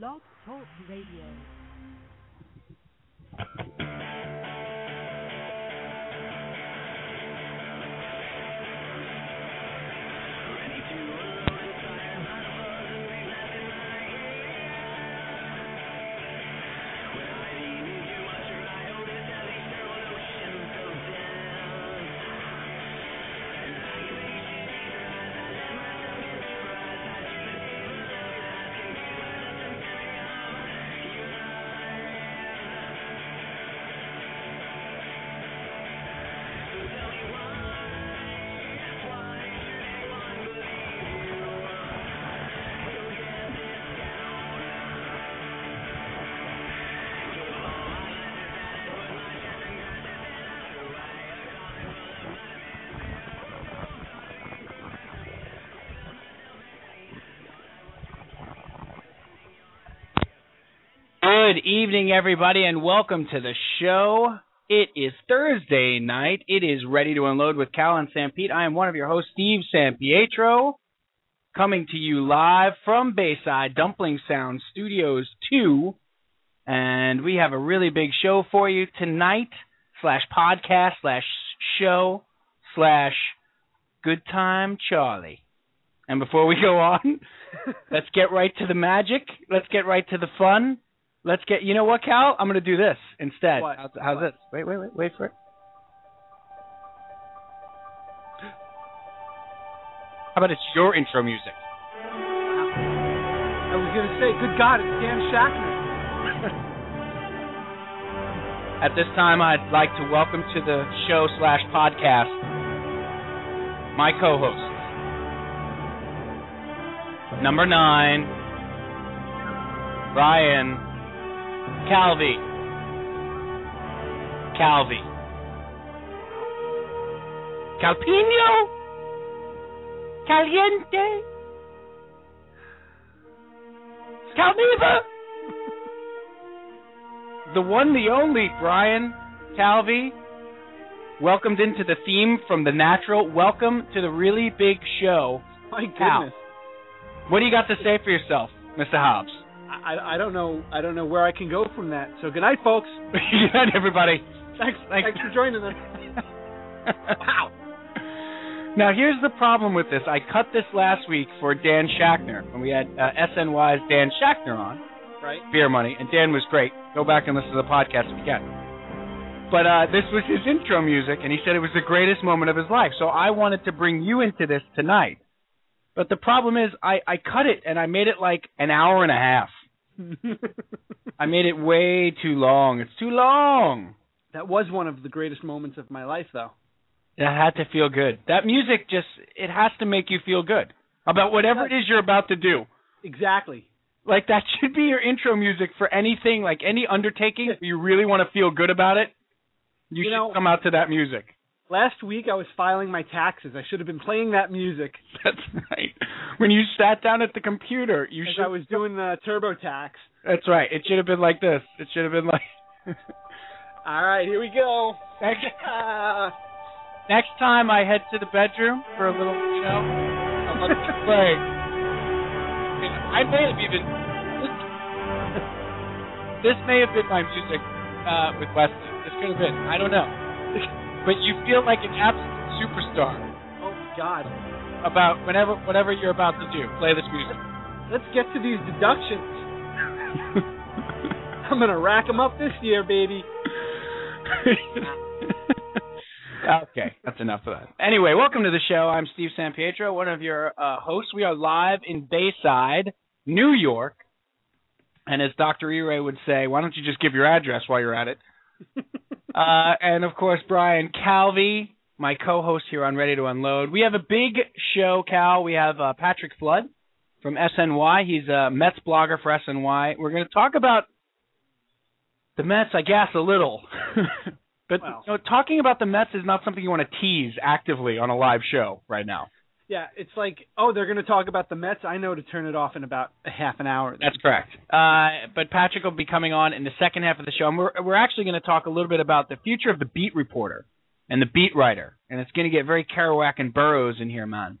Blog Talk Radio. Good evening, everybody, and welcome to the show. It is Thursday night. It is ready to unload with Cal and Sanpete. I am one of your hosts, Steve Sampietro, coming to you live from Bayside Dumpling Sound Studios 2. And we have a really big show for you tonight, slash podcast, slash show, slash good time Charlie. And before we go on, let's get right to the magic. Let's get right to the fun. Let's get. You know what, Cal? I'm going to do this instead. What? How's, how's What? this? Wait, wait, wait, wait for it. How about it's your intro music? I was going to say, good God, it's Dan Shackner. At this time, I'd like to welcome to the show slash podcast my co-hosts. Number nine, Brian Calvi. Calvi. Calpino. Caliente. Calneva. the one, the only Brian Calvi. Welcomed into the theme from The Natural. Welcome to the really big show. My Cal. goodness. What do you got to say for yourself, Mr. Hobbs? I, I- don't know I don't know where I can go from that. So good night, folks. Good night, everybody. Thanks, Thanks. thanks for joining us. wow. Now here's the problem with this. I cut this last week for Dan Shackner when we had uh, SNY's Dan Shackner on Right? Beer Money, and Dan was great. Go back and listen to the podcast if you can. But uh, this was his intro music, and he said it was the greatest moment of his life. So I wanted to bring you into this tonight. But the problem is, I, I cut it and I made it like an hour and a half. I made it way too long. It's too long. that was one of the greatest moments of my life, though. It had to feel good. That music just it has to make you feel good about whatever it is you're about to do. Exactly. Like that should be your intro music for anything, like any undertaking. You really want to feel good about it, you, You should know- come out to that music. Last week I was filing my taxes. I should have been playing that music That's right. When you sat down at the computer, you as should. I was doing the TurboTax. That's right. It should have been like this. It should have been like. All right, here we go. next, Ah, next time I head to the bedroom for a little, you know, I'm gonna be playing. I may have even. This may have been my music uh, with Wesley. This could have been. I don't know. But you feel like an absolute superstar oh my God. about whenever whatever you're about to do. Play this music. Let's get to these deductions. I'm gonna rack them up this year, baby. okay, that's enough of that. Anyway, welcome to the show. I'm Steve Sampietro, one of your uh, hosts. We are live in Bayside, New York. And as Dr. E-Ray would say, why don't you just give your address while you're at it? Uh, and of course, Brian Calvi, my co-host here on Ready to Unload. We have a big show, Cal. We have uh, Patrick Flood from SNY. He's a Mets blogger for SNY. We're going to talk about the Mets, I guess, a little. but you know, talking about the Mets is not something you want to tease actively on a live show right now. Yeah, it's like, oh, they're going to talk about the Mets. I know to turn it off in about a half an hour. That's correct. Uh, but Patrick will be coming on in the second half of the show, and we're we're actually going to talk a little bit about the future of the beat reporter and the beat writer, and it's going to get very Kerouac and Burroughs in here, man.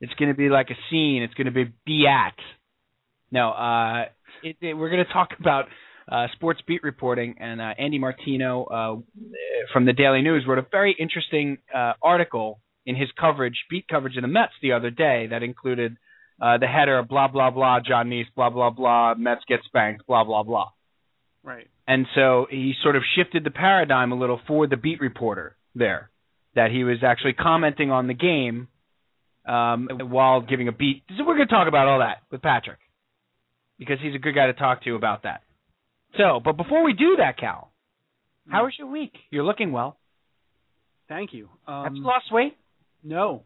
It's going to be like a scene. It's going to be Beat. No, uh, it, it, we're going to talk about uh, sports beat reporting, and uh, Andy Martino uh, from the Daily News wrote a very interesting uh, article in his coverage, beat coverage of the Mets the other day that included uh, the header, blah blah blah, Jon Niese, blah blah blah, Mets get spanked, blah blah blah. Right. And so he sort of shifted the paradigm a little for the beat reporter there, that he was actually commenting on the game um, while giving a beat. So we're going to talk about all that with Patrick because he's a good guy to talk to about that. So, but before we do that, Cal, how was your week? You're looking well. Thank you. Um, Have you lost weight? No,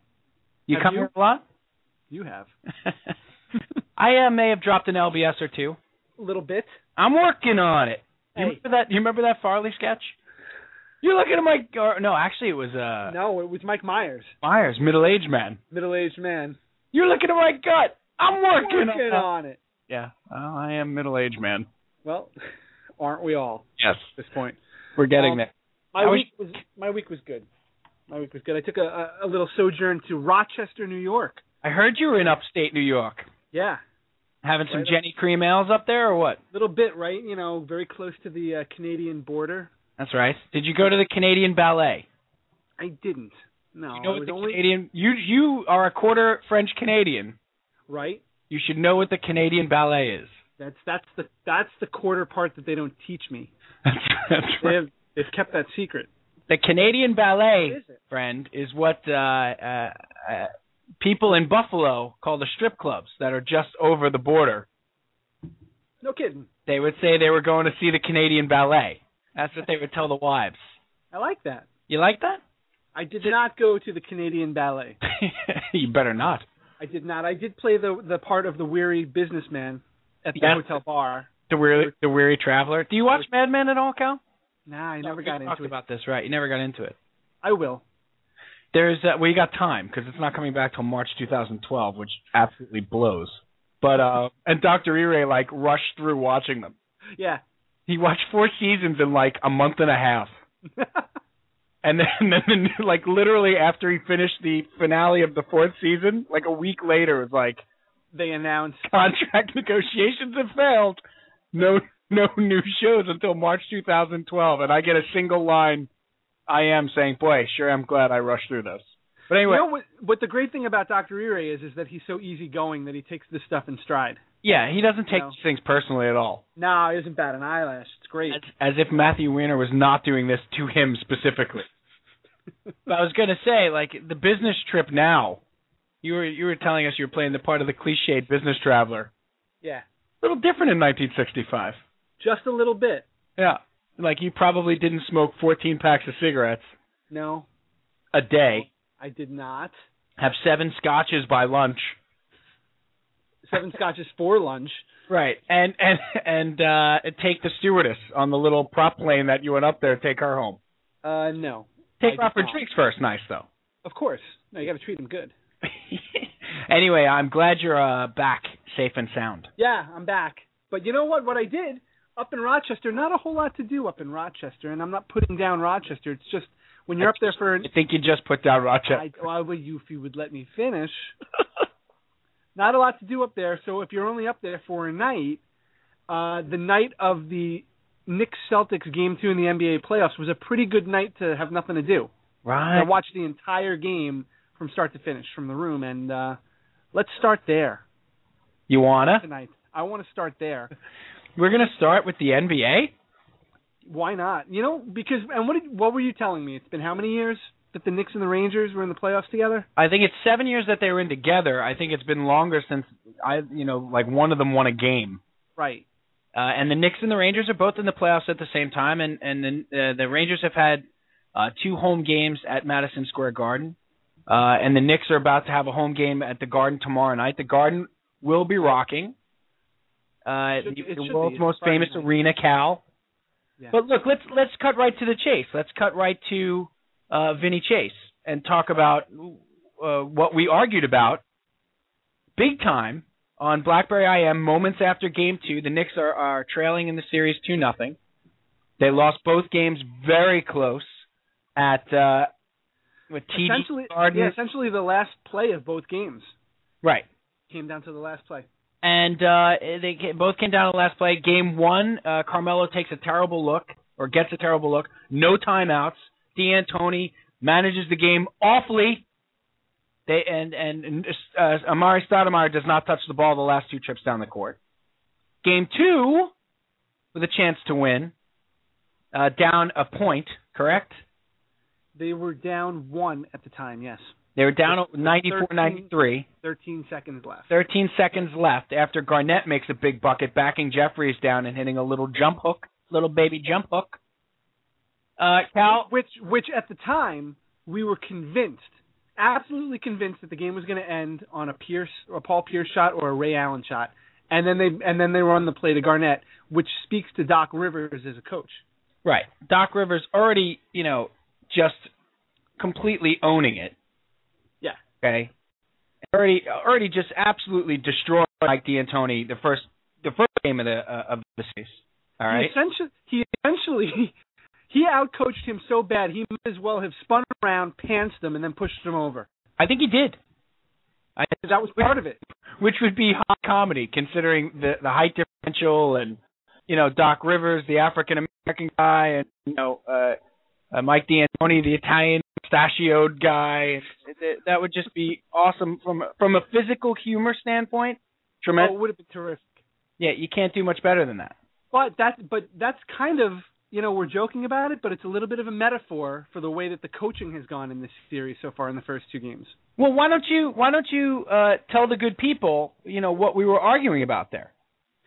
You Have come you? here a lot? you have I uh, may have dropped an LBS or two. a little bit. I'm working on it. You Hey. remember that? You remember that Farley sketch? You're looking at my. Or, no, actually, it was uh no, it was Mike Myers, Myers, middle-aged man. middle-aged man, You're looking at my gut. I'm working, working on. on it. Yeah, well, I am middle-aged man. Well, aren't we all Yes, at this point? we're getting Um, there. My was- week was my week was good. My week was good. I took a, a, little sojourn to Rochester, New York. I heard you were in upstate New York, Yeah, having some Right up- Genny Cream ales up there, or what? little bit, right? You know, very close to the uh, Canadian border. That's right. Did you go to the Canadian Ballet? I didn't. No, you know what the only Canadian? You you are a quarter French Canadian. right. You should know what the Canadian Ballet is. That's that's the that's the quarter part that they don't teach me. That's, that's They right. have they've kept that secret. The Canadian Ballet, friend, is what uh, uh, uh, people in Buffalo call the strip clubs that are just over the border. No kidding. They would say they were going to see the Canadian Ballet. That's what they would tell the wives. I like that. You like that? I did not go to the Canadian Ballet. you better not. I did not. I did play the the part of the weary businessman at the Yes. hotel bar. The weary, the weary traveler. Do you watch Mad Men at all, Cal? Nah, I never got into it. about this, right? You never got into it. I will. There's uh, well, you got time because it's not coming back till March 2012, which absolutely blows. But uh, and Dr. Ire like rushed through watching them. Yeah. He watched four seasons in like a month and a half, and then and then like literally after he finished the finale of the fourth season, like a week later, it was like they announced contract negotiations have failed. No, no new shows until March 2012, and I get a single line. I am saying, boy, sure, I'm glad I rushed through this. But anyway, You know what? What the great thing about Dr. Ire is, is that he's so easygoing that he takes this stuff in stride. yeah, he doesn't take No. these things personally at all. No, he doesn't bat an eyelash. It's great. As, as if Matthew Weiner was not doing this to him specifically. but I was gonna say, like the business trip now. You were you were telling us you were playing the part of the cliched business traveler. Yeah, A little different in 1965. Just a little bit. Yeah, like you probably didn't smoke 14 packs of cigarettes No, a day. I did not. have seven scotches by lunch. Seven scotches for lunch. Right. And and and uh take the stewardess on the little prop plane that you went up there, take her home. Uh, no. Take her out for drinks first, nice though. Of course. No, you got to treat him good. anyway, I'm glad you're uh back safe and sound. Yeah, I'm back. But you know what? What I did up in Rochester, not a whole lot to do up in Rochester, and I'm not putting down Rochester. It's just when you're up there for an I think you just put down Rochester. I, well, would you if you would let me finish. Not a lot to do up there. So if you're only up there for a night, uh, the night of the Knicks Celtics game two in the NBA playoffs was a pretty good night to have nothing to do. right. I watched the entire game from start to finish from the room, and uh, let's start there You wanna? tonight. I want to start there. We're gonna start with the NBA. Why not? You know, because and what did, what were you telling me? It's been how many years that the Knicks and the Rangers were in the playoffs together? I think it's seven years that they were in together. I think it's been longer since I, you know, like one of them won a game. Right. Uh, and the Knicks and the Rangers are both in the playoffs at the same time, and and the uh, the Rangers have had uh, two home games at Madison Square Garden, uh, and the Knicks are about to have a home game at the Garden tomorrow night. The Garden will be rocking. Uh, Should- the, it the should world's. Most famous arena, Cal. Yeah. But look, let's let's cut right to the chase. Let's cut right to uh, Vinny Chase and talk about uh, what we argued about big time on BlackBerry IM moments after Game Two. The Knicks are, are trailing in the series two nothing. They lost both games very close at uh, with TD essentially, Garden. yeah, essentially the last play of both games Right. came down to the last play. And uh, they both came down to the last play. Game one, uh, Carmelo takes a terrible look or gets a terrible look. No timeouts. D'Antoni manages the game awfully. They and and uh, Amar'e Stoudemire does not touch the ball the last two trips down the court. Game two, with a chance to win, uh, down a point, correct? They were down one at the time. Yes. They were down With 94-93. 13 seconds left. 13 seconds left after Garnett makes a big bucket, backing Jeffries down and hitting a little jump hook, little baby jump hook. Uh, Cal, which which at the time we were convinced, absolutely convinced that the game was going to end on a Pierce, a Paul Pierce shot or a Ray Allen shot, and then they and then they run the play to Garnett, which speaks to Doc Rivers as a coach. right? Doc Rivers already, you know, just completely owning it. Okay. Already, already just absolutely destroyed Mike D'Antoni the first the first game of the uh, of the series. All right. He essentially, he essentially he outcoached him so bad he might as well have spun around, pantsed him, and then pushed him over. I think he did. I, think That was part of it. which would be hot comedy considering the the height differential and you know Doc Rivers, the African American guy, and you know uh, uh, Mike D'Antoni, the Italian mustachioed guy. It- it- that would just be awesome from from a physical humor standpoint. Oh, Tremendous. it would have been terrific. Yeah, you can't do much better than that. But that but that's kind of you know we're joking about it, but it's a little bit of a metaphor for the way that the coaching has gone in this series so far in the first two games. Well, why don't you why don't you uh, tell the good people you know what we were arguing about there?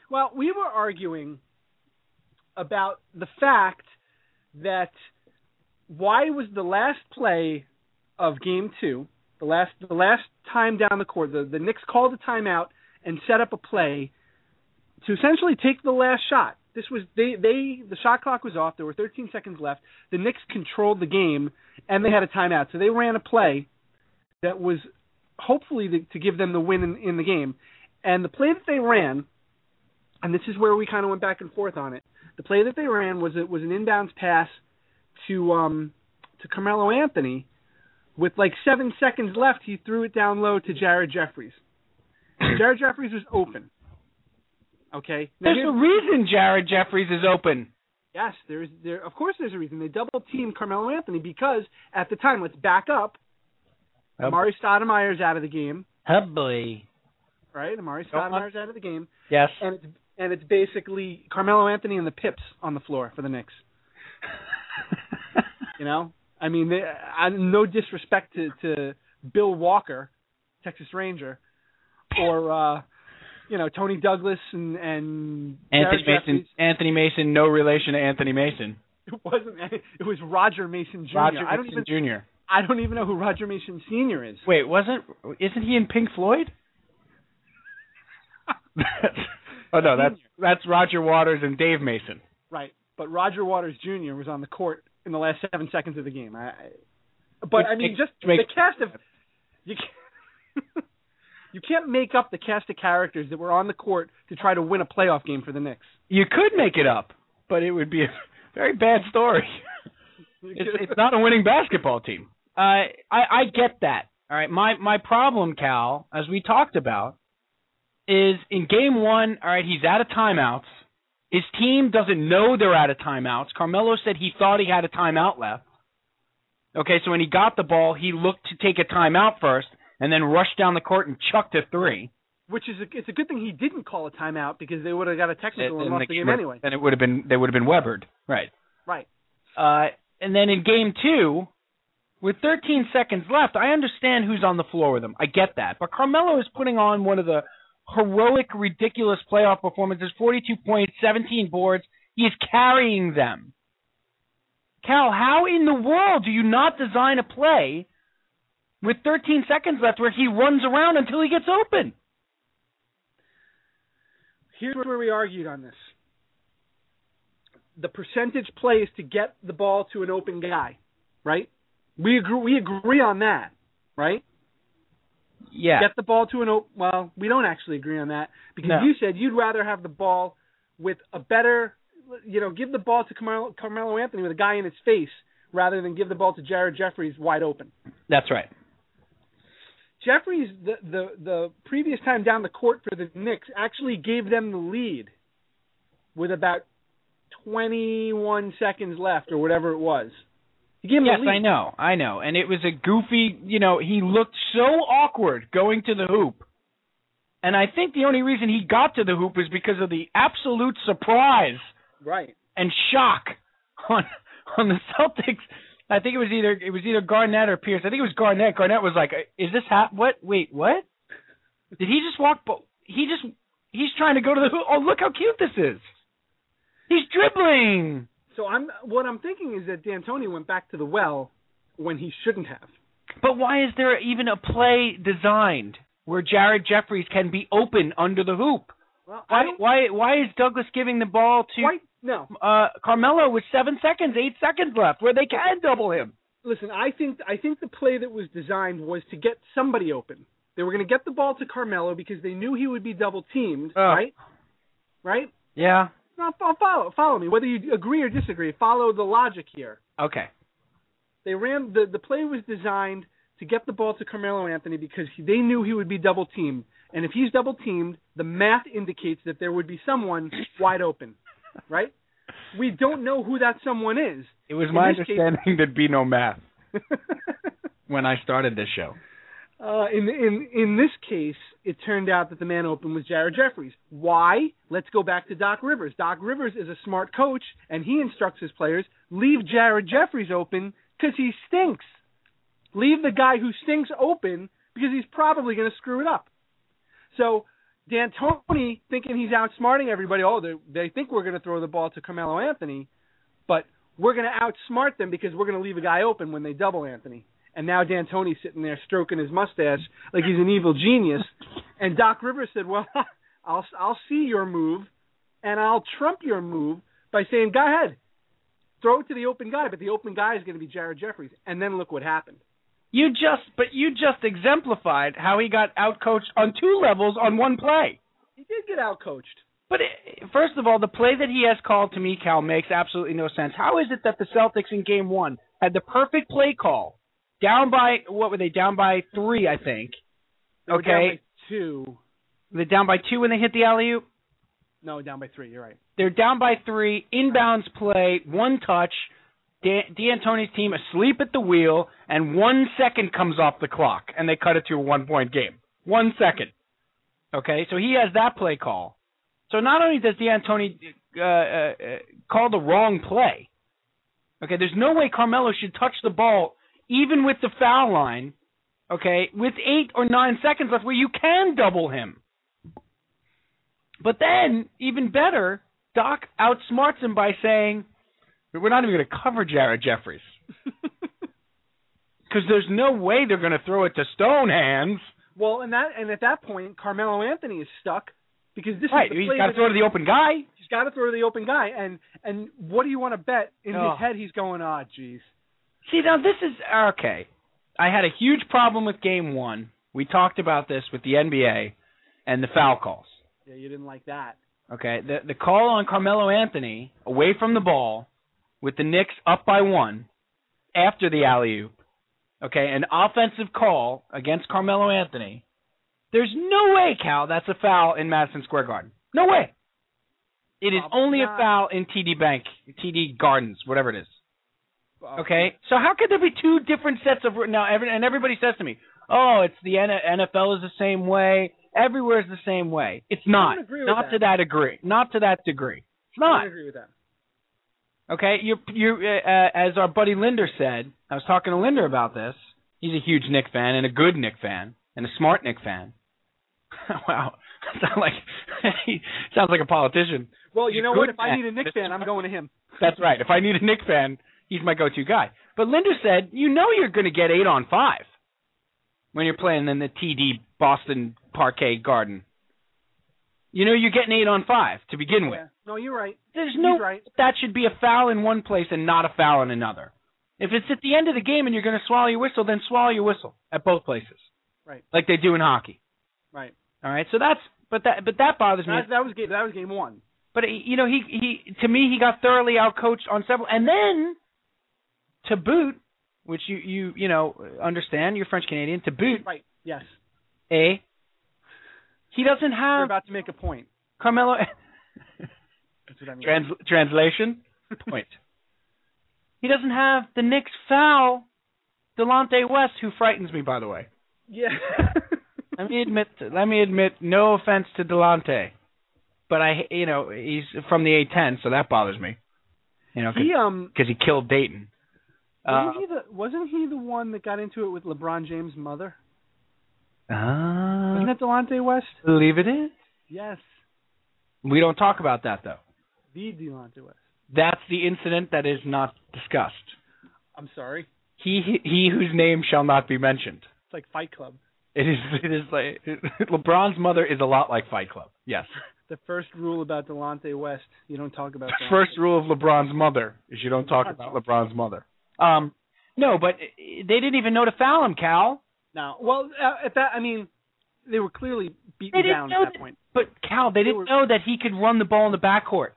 Well, we were arguing about the fact that why was the last play of game two, the last the last time down the court, the, the Knicks called a timeout and set up a play to essentially take the last shot. This was they they the shot clock was off. There were 13 seconds left. The Knicks controlled the game and they had a timeout. So they ran a play that was hopefully to, to give them the win in, in the game. And the play that they ran, and this is where we kind of went back and forth on it. The play that they ran was it was an inbounds pass to um to Carmelo Anthony. With like seven seconds left, he threw it down low to Jared Jeffries. Jared Jeffries was open. Okay. Now There's a reason Jared Jeffries is open. Yes, there's there. Of course, there's a reason they double teamed Carmelo Anthony because at the time, let's back up. Oh. Amar'e Stoudemire's out of the game, boy. right? Amar'e Go on. Stoudemire's out of the game, Yes. and it's and it's basically Carmelo Anthony and the Pips on the floor for the Knicks. You know, I mean, they, I, no disrespect to to Bill Walker, Texas Ranger, or uh, you know Toney Douglas and and Anthony Mason. Jeffries. Anthony Mason, no relation to Anthony Mason. It wasn't. It was Roger Mason Jr. Roger I don't Mason even. Jr. I don't even know who Roger Mason Sr. is. Wait, wasn't? Isn't he in Pink Floyd? oh no, that's that's Roger Waters and Dave Mason. Right, but Roger Waters Jr. was on the court in the last seven seconds of the game. I, but I mean, just the cast of you. Can't, you can't make up the cast of characters that were on the court to try to win a playoff game for the Knicks. You could make it up, but it would be a very bad story. It's, it's not a winning basketball team. Uh, I I get that. All right, my my problem, Cal, as we talked about, is in game one. All right, he's out of timeouts. His team doesn't know they're out of timeouts. Carmelo said he thought he had a timeout left. Okay, so when he got the ball, he looked to take a timeout first, and then rushed down the court and chucked a three. Which is a, it's a good thing he didn't call a timeout because they would have got a technical and, And lost the game would- anyway. And it would have been they would have been Webbered. Right. Right. Uh, and then in game two, with 13 seconds left, I understand who's on the floor with him. I get that. But Carmelo is putting on one of the heroic, ridiculous playoff performances 42 points, 17 boards. He is carrying them. Cal, how in the world do you not design a play with 13 seconds left where he runs around until he gets open? Here's where we argued on this. The percentage play is to get the ball to an open guy, right? We agree. We agree on that, right? Yeah. Get the ball to an open. Well, we don't actually agree on that because No. you said you'd rather have the ball with a better, you know, give the ball to Carmelo, Carmelo Anthony with a guy in his face rather than give the ball to Jared Jeffries wide open. That's right. Jeffries, the, the the previous time down the court for the Knicks, actually gave them the lead with about 21 seconds left or whatever it was. Yes. I know, I know, and it was a goofy. You know, he looked so awkward going to the hoop, and I think the only reason he got to the hoop was because of the absolute surprise Right. and shock on on the Celtics. I think it was either it was either Garnett or Pierce. I think it was Garnett. Garnett was like, uh, "Is this hap? What? Wait, what? Did he just walk? bo- He just he's trying to go to the hoop. Oh, look how cute this is. He's dribbling. So I'm what I'm thinking is that D'Antoni went back to the well when he shouldn't have. But why is there even a play designed where Jared Jeffries can be open under the hoop? Well, Why why why is Douglas giving the ball to quite no. uh Carmelo with seven seconds, eight seconds left, where they can double him? Listen, I think I think the play that was designed was to get somebody open. They were going to get the ball to Carmelo because they knew he would be double teamed, Oh. right? Right? Yeah. No, follow follow me. Whether you agree or disagree, follow the logic here. Okay. They ran the the play was designed to get the ball to Carmelo Anthony because he, they knew he would be double teamed, and if he's double teamed, the math indicates that there would be someone wide open, right? We don't know who that someone is. It was In my this case- understanding there'd be no math when I started this show. Uh, in in in this case, it turned out that the man open was Jared Jeffries. Why? Let's go back to Doc Rivers. Doc Rivers is a smart coach, and he instructs his players leave Jared Jeffries open because he stinks. Leave the guy who stinks open because he's probably going to screw it up. So D'Antoni, thinking he's outsmarting everybody, oh, they they think we're going to throw the ball to Carmelo Anthony, but we're going to outsmart them because we're going to leave a guy open when they double Anthony. And now D'Antoni's sitting there stroking his mustache like he's an evil genius. And Doc Rivers said, "Well, I'll I'll see your move, and I'll trump your move by saying, go ahead, throw it to the open guy, but the open guy is going to be Jared Jeffries." And then look what happened. You just but you just exemplified how he got outcoached on two levels on one play. He did get outcoached. But it, first of all, the play that he has called to me, Cal, makes absolutely no sense. How is it that the Celtics in Game One had the perfect play call, down by what were they? Down by three, I think. They Okay. by two. They're down by two when they hit the alley oop. No, down by three. You're right. They're down by three, inbounds play, one touch. Dan- D'Antoni's team asleep at the wheel, and one second comes off the clock, and they cut it to a one-point game. One second. Okay, so he has that play call. So not only does D'Antoni uh, uh, uh, call the wrong play, okay, there's no way Carmelo should touch the ball even with the foul line, okay, with eight or nine seconds left where you can double him. But then, even better, Doc outsmarts him by saying, "We're not even going to cover Jared Jeffries because there's no way they're going to throw it to Stone hands. Well, and that and at that point, Carmelo Anthony is stuck because this Right? is the He's got to throw to the open guy. He's got to throw to the open guy, and and what do you want to bet? In Oh. his head, he's going, "Ah, jeez." See, now this is okay. I had a huge problem with Game One. We talked about this with the NBA and the foul calls. Yeah, you didn't like that. Okay, the the call on Carmelo Anthony away from the ball with the Knicks up by one after the alley oop. Okay, an offensive call against Carmelo Anthony. There's no way, Cal, that's a foul in Madison Square Garden. No way. It is Probably only a foul in TD Bank, TD Gardens, whatever it is. Okay, so how could there be two different sets of now? Every, and everybody says to me, "Oh, it's the N- NFL is the same way. Everywhere is the same way." It's not. Not that. to that degree. Not to that degree. It's not. don't agree with that. Okay, you you uh, uh, as our buddy Linder said. I was talking to Linder about this. He's a huge Knick fan and a good Knick fan and a smart Knick fan. wow, sound like he sounds like a politician. Well, you know what? If I need a Knick fan, I'm going to him. That's right. If I need a Knick fan, he's my go-to guy. But Linder said, you know, you're going to get eight on five when you're playing in the TD Boston Parquet Garden. You know, you're getting eight on five to begin with. Yeah. No, you're right. There's no He's right. that should be a foul in one place and not a foul in another. If it's at the end of the game and you're going to swallow your whistle, then swallow your whistle at both places, Right. like they do in hockey. Right. All right, so that's but that but that bothers me. That, that was game. That was game one. But you know, he he to me he got thoroughly outcoached on several, and then to boot, which you you you know understand, you're French Canadian. To boot, Right. Yes. A. He doesn't have about to make a point. Carmelo. That's what I mean. Trans- translation. Point. He doesn't have the Knicks foul Delonte West, who frightens me, by the way. yeah. Let me admit. Let me admit. No offense to Delonte, but I, you know, he's from the A10, so that bothers me. You know, he um because he killed Dayton. Uh, wasn't he the wasn't he the one that got into it with LeBron James' mother? uh, Wasn't that Delonte West? believe it is. Yes. We don't talk about that though. The Delonte West. That's the incident that is not discussed. I'm sorry. He he whose name shall not be mentioned. It's like Fight Club. It is it is like LeBron's mother is a lot like Fight Club. Yes. The first rule about Delonte West, you don't talk about The first rule of LeBron's mother is you don't talk about LeBron's mother. Um, no, but they didn't even know to foul him, Cal. Now, well, uh, at that, I mean, they were clearly beaten They down at that that- point. But Cal, they didn't were- know that he could run the ball in the backcourt.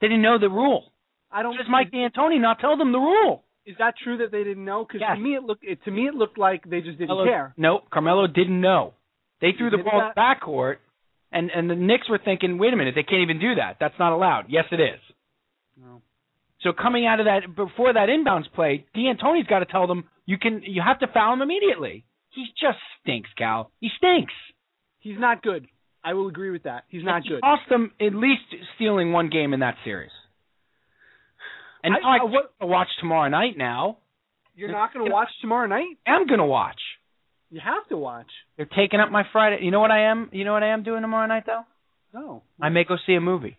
They didn't know the rule. I don't. Just Mike D'Antoni not tell them the rule. Is that true that they didn't know? Because Yes. to me, it looked it, to me it looked like they just didn't Carmelo- care. No, Carmelo didn't know. They threw the ball in the backcourt, and and the Knicks were thinking, wait a minute, they can't even do that. That's not allowed. Yes, it is. No. So coming out of that before that inbounds play, D'Antoni's got to tell them you can you have to foul him immediately. He just stinks, Cal. He stinks. He's not good. I will agree with that. He's not he good. Cost them at least stealing one game in that series. And I- I, what- to watch tomorrow night. Now You're not going to watch tomorrow night? I'm gonna watch. You have to watch. They're taking up my Friday. You know what I am? You know what I am doing tomorrow night though? No. I may go see a movie.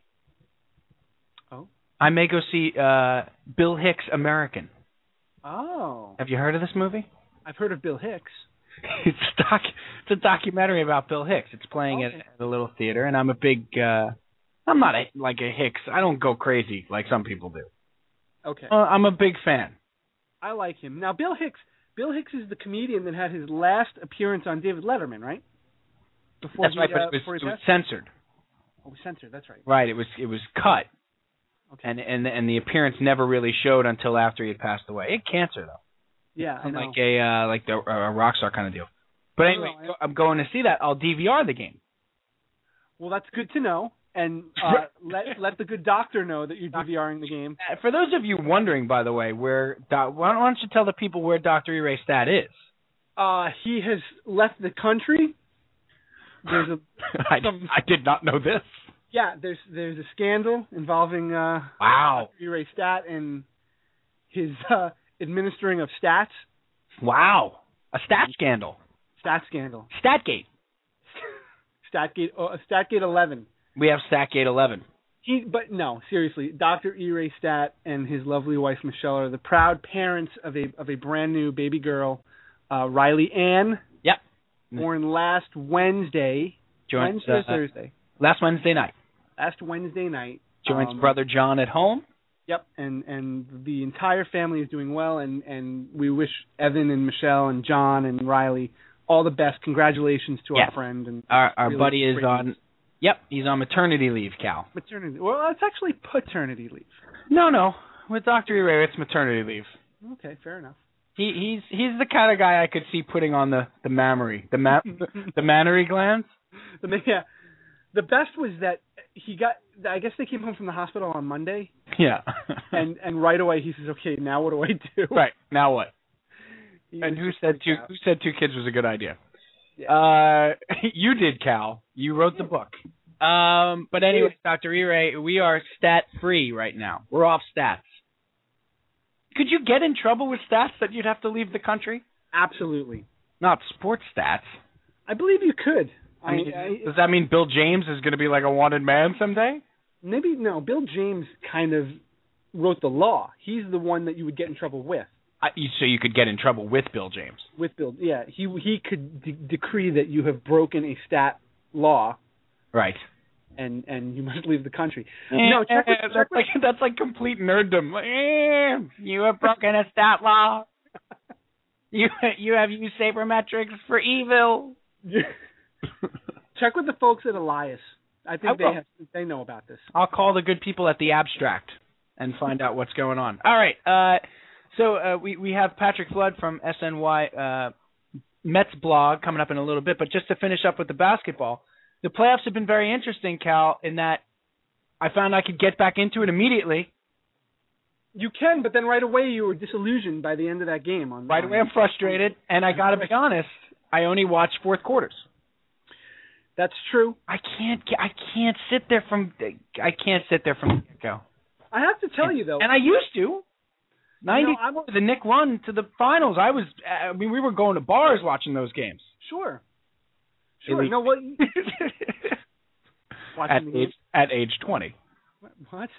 I may go see uh Bill Hicks American. Oh. Have you heard of this movie? I've heard of Bill Hicks. it's a doc it's a documentary about Bill Hicks. It's playing Okay. at, at a little theater and I'm a big uh I'm not a, like a Hicks. I don't go crazy like some people do. Okay. Uh, I'm a big fan. I like him. Now Bill Hicks. Bill Hicks is the comedian that had his last appearance on David Letterman, right? Before That's he, right, but uh, it was, it was censored. Oh, censored. That's right. Right, it was it was cut. Okay. And and and the appearance never really showed until after he had passed away. It cancer though. yeah, I know. like a uh, like the a rock star kind of deal. But anyway, no, I- I'm going to see that. I'll DVR the game. Well, that's good to know. And uh, let let the good doctor know that you're DVRing the game. Uh, For those of you wondering, by the way, where doc, why don't you tell the people where Doctor E. Ray Stat is? Uh, he has left the country. There's a I, I did not know this. Yeah. There's there's a scandal involving uh, Wow, Ray Stat and his uh, administering of stats. wow, a stat scandal, Stat scandal. Statgate. Statgate. Uh, Statgate 11. We have Statgate 11. He, but no, seriously, Dr. E. Ray Stat and his lovely wife Michelle are the proud parents of a of a brand new baby girl, uh, Riley Ann, Yep, born last Wednesday, joins Wednesday or uh, Thursday, last Wednesday night. Last Wednesday night. Joins Um, brother John at home. Yep, and and the entire family is doing well, and and we wish Evan and Michelle and John and Riley all the best. Congratulations to Yes. our friend and Our our really buddy is on. Yep, he's on maternity leave, Cal. maternity. Well, it's actually paternity leave. No, no, with Doctor E. Ray, it's maternity leave. Okay, fair enough. He he's he's the kind of guy I could see putting on the the mammary, the ma- the mammary glands. The yeah, the best was that he got. I guess they came home from the hospital on Monday, Yeah. and and right away he says, "Okay, now what do I do?" right now what? He And who said two? out. Who said two kids was a good idea? Yeah. Uh, you did, Cal. You wrote the book. Um, but anyway, Doctor E. we are stat free right now. We're off stats. Could you get in trouble with stats that you'd have to leave the country? Absolutely, Not sports stats. I believe you could. I mean, I, does that mean Bill James is going to be like a wanted man someday? maybe no. Bill James kind of wrote the law. He's the one that you would get in trouble with. I, you- so you could get in trouble with Bill James. With Bill, yeah, he he could de- decree that you have broken a stat law Right. and and you must leave the country. No, check with, check that's with, like that's like complete nerddom. Like, eh, you have broken a stat law. You you have used sabermetrics for evil. check with the folks at Elias. I think I they have, they know about this. I'll call the good people at the abstract and find out what's going on. All right. Uh, so uh, we we have Patrick Flood from SNY uh, Mets blog coming up in a little bit, but just to finish up with the basketball, the playoffs have been very interesting, Cal, in that I found I could get back into it immediately. You can, but then right away you were disillusioned by the end of that game. On Right away, I'm frustrated, and I got to be honest, I only watched fourth quarters. That's true. I can't, I can't sit there from, I can't sit there from the go. I have to tell you though, And I used to. Ninety, You know, the Knick run to the finals. I was, I mean, we were going to bars watching those games. sure, sure. Elite. No, what? At age at age twenty. What?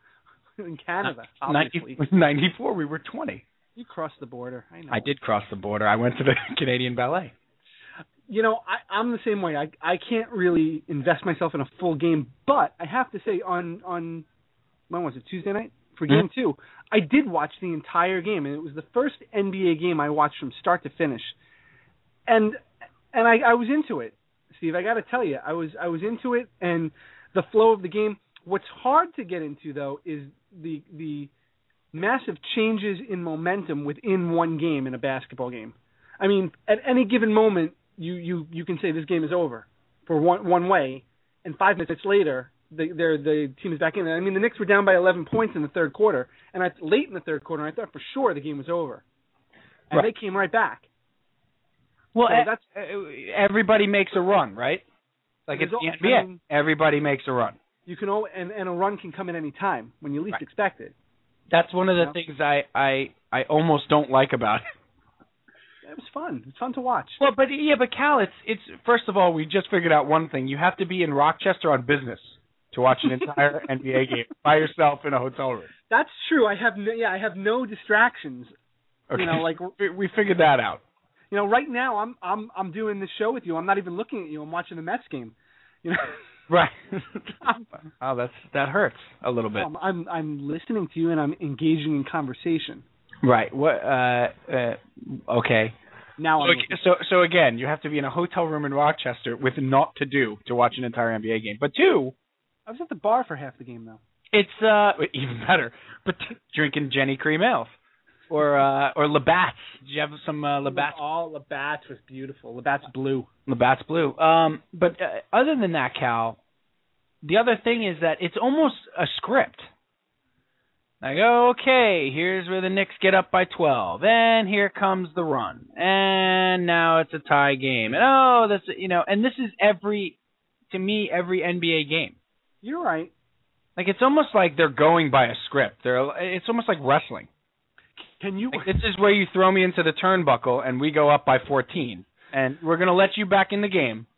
In Canada, Ninety ninety four. we were 20. You crossed the border. I know. I did cross the border. I went to the Canadian Ballet. You know, I, I'm the same way. I I can't really invest myself in a full game, but I have to say on on when was it Tuesday night for Mm-hmm. game two, I did watch the entire game, and it was the first NBA game I watched from start to finish, and and I, I was into it. Steve, I got to tell you, I was I was into it, and the flow of the game. What's hard to get into though is the the massive changes in momentum within one game in a basketball game. I mean, at any given moment, you you you can say this game is over for one one way, and five minutes later, the the the team is back in. I mean, the Knicks were down by 11 points in the third quarter, and I, late in the third quarter, I thought for sure the game was over, and Right. they came right back. Well, So that's- everybody makes a run, right? Like it's the I NBA. mean- everybody makes a run. You can al- and and a run can come at any time when you least Right. expect it. That's one of the Yeah. things I I I almost don't like about it. It was fun. It's fun to watch. Well, but yeah, but Cal, it's it's first of all, we just figured out one thing. You have to be in Rochester on business to watch an entire NBA game by yourself in a hotel room. That's true. I have no, yeah, I have no distractions. Okay. You know, like we, we figured that out. you know, right now I'm I'm I'm doing this show with you. I'm not even looking at you. I'm watching the Mets game. You know, Right. oh, that's that hurts a little bit. I'm, I'm I'm listening to you and I'm engaging in conversation. Right. What? Uh. uh okay. Now I'm So, so so again, you have to be in a hotel room in Rochester with naught to do to watch an entire NBA game. But two, I was at the bar for half the game though. it's uh even better. But drinking Genny Cream ales or uh or Labatt's. Did you have some uh, Labatt's? All Labatt's was beautiful. Labatt's blue. Labatt's blue. Um, but uh, other than that, Cal, the other thing is that it's almost a script. Like, okay, here's where the Knicks get up by 12, and here comes the run, and now it's a tie game, and oh, that's you know, and this is every, to me, every NBA game. You're right. Like it's almost like they're going by a script. They're it's almost like wrestling. Can you? Like, this is where you throw me into the turnbuckle, and we go up by 14, and we're gonna let you back in the game.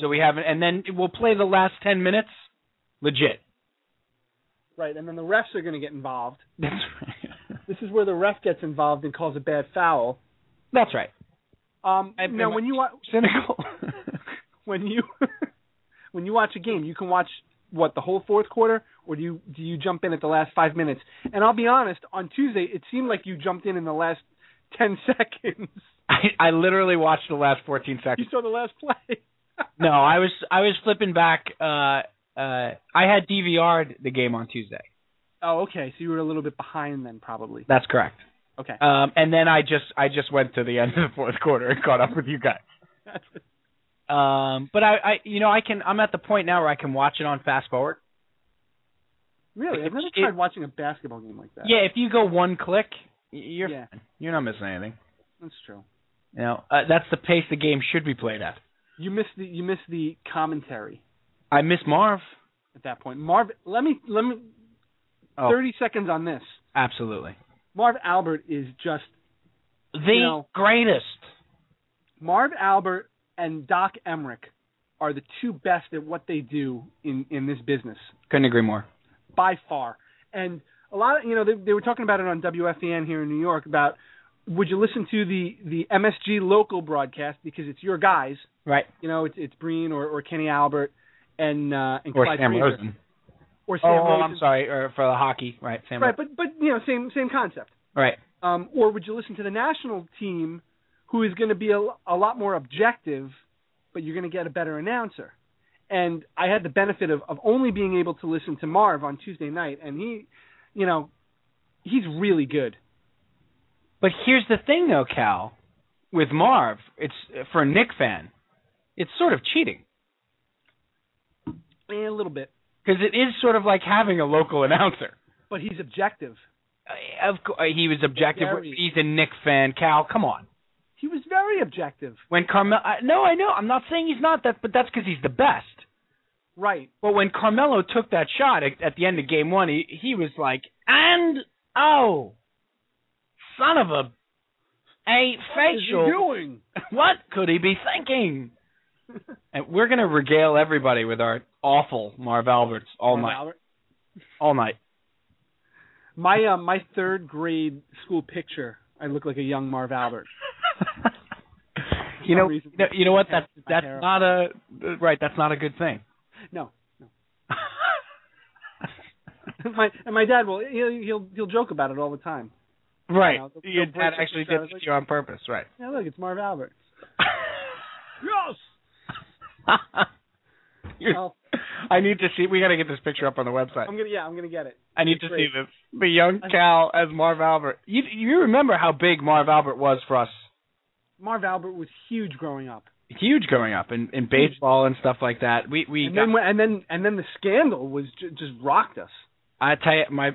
So we haven't, and then we'll play the last ten minutes, legit. Right, and then the refs are going to get involved. That's right. This is where the ref gets involved and calls a bad foul. That's right. Um, now, when you watch Cynical. when you when you watch a game, you can watch what the whole fourth quarter, or do you do you jump in at the last five minutes? And I'll be honest, on Tuesday it seemed like you jumped in in the last ten seconds. I, I literally watched the last 14 seconds. you saw the last play. No, I was I was flipping back. Uh, uh, I had DVR'd the game on Tuesday. oh, okay. So you were a little bit behind then, probably. That's correct. Okay. Um, and then I just I just went to the end of the fourth quarter and caught up with you guys. Um, but I, I you know I can I'm at the point now where I can watch it on fast forward. really, I've never It- tried watching a basketball game like that. Yeah, if you go one click, you're Yeah. you're not missing anything. that's true. You know uh, that's the pace the game should be played at. You miss the you miss the commentary I miss Marv. at that point. Marv, let me let me Oh, thirty seconds on this. absolutely. Marv Albert is just The You know- greatest. Marv Albert and Doc Emrick are the two best at what they do in in this business Couldn't agree more. by far. And a lot of you know they, they were talking about it on WFAN here in New York about would you listen to the the MSG local broadcast because it's your guys. Right. You know it's it's Breen or, or Kenny Albert and uh, and Or Clyde Sam. Rosen. or Sam oh, Rosen. I'm sorry. Or for the hockey, right? Sam. Right, but but you know same same concept. right. Um, or would you listen to the national team, who is going to be a, a lot more objective, but you're going to get a better announcer? And I had the benefit of, of only being able to listen to Marv on Tuesday night, and he, you know, he's really good. But here's the thing, though, Cal. with Marv, it's for a Knick fan, it's sort of cheating Eh, a little bit, because it is sort of like having a local announcer. but he's objective. Uh, Of course, he was objective. Very. He's a Knick fan. Cal, come on. He was very objective. When Carmelo, no, I know. I'm not saying he's not that, but that's because he's the best. Right. But when Carmelo took that shot at, at the end of game one, he he was like, and oh, son of a, a facial. doing? What could he be thinking? and we're gonna regale everybody with our awful Marv Alberts all Marv night, Albert. all night. My uh, my third grade school picture, I look like a young Marv Albert. you know, you know, you know what? That's that's not a right. That's not a good thing. No, no. my and my dad will he'll he'll he'll joke about it all the time. right. You know, Your dad actually did this like- to you on purpose, right? Yeah, look, it's Marv Albert. Yes. I need to see. We got to get this picture up on the website. I'm gonna yeah, I'm gonna get it. I need it's to great. see this. The young Cal as Marv Albert. You you remember how big Marv Albert was for us? Marv Albert was huge growing up. Huge growing up in, in baseball and stuff like that. We we and got, then and then and then the scandal was ju- just rocked us. I tell you my.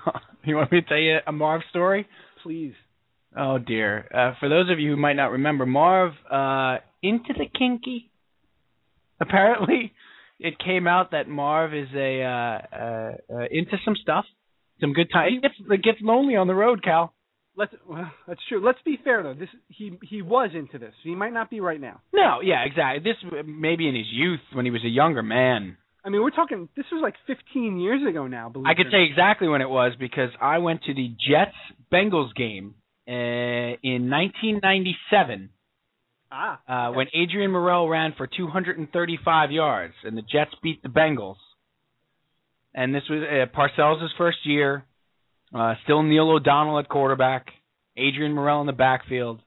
you want me to tell you a Marv story? Please. Oh dear. Uh, for those of you who might not remember, Marv uh, into the kinky. Apparently, it came out that Marv is a uh, uh, uh, into some stuff, some good time. It gets, it gets lonely on the road, Cal. Let's well, that's true. Let's be fair though. This he he was into this. He might not be right now. No, yeah, exactly. This maybe in his youth when he was a younger man. I mean, we're talking. This was like 15 years ago now. Believe I could say exactly when it was because I went to the Jets Bengals game uh, in 1997 not. uh, ah when Adrian Murrell ran for 235 yards and the Jets beat the Bengals. And this was uh, Parcells' first year. Uh, still Neil O'Donnell at quarterback. Adrian Murrell in the backfield.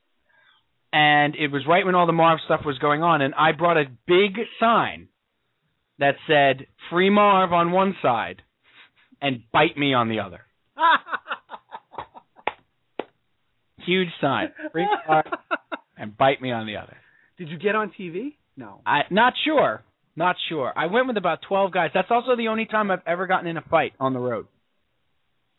And it was right when all the Marv stuff was going on, and I brought a big sign that said "Free Marv" on one side and "Bite me" on the other. Huge sign, "Free Marv" and "Bite me" on the other. Did you get on TV? No. I not sure, not sure. I went with about twelve guys. That's also the only time I've ever gotten in a fight on the road.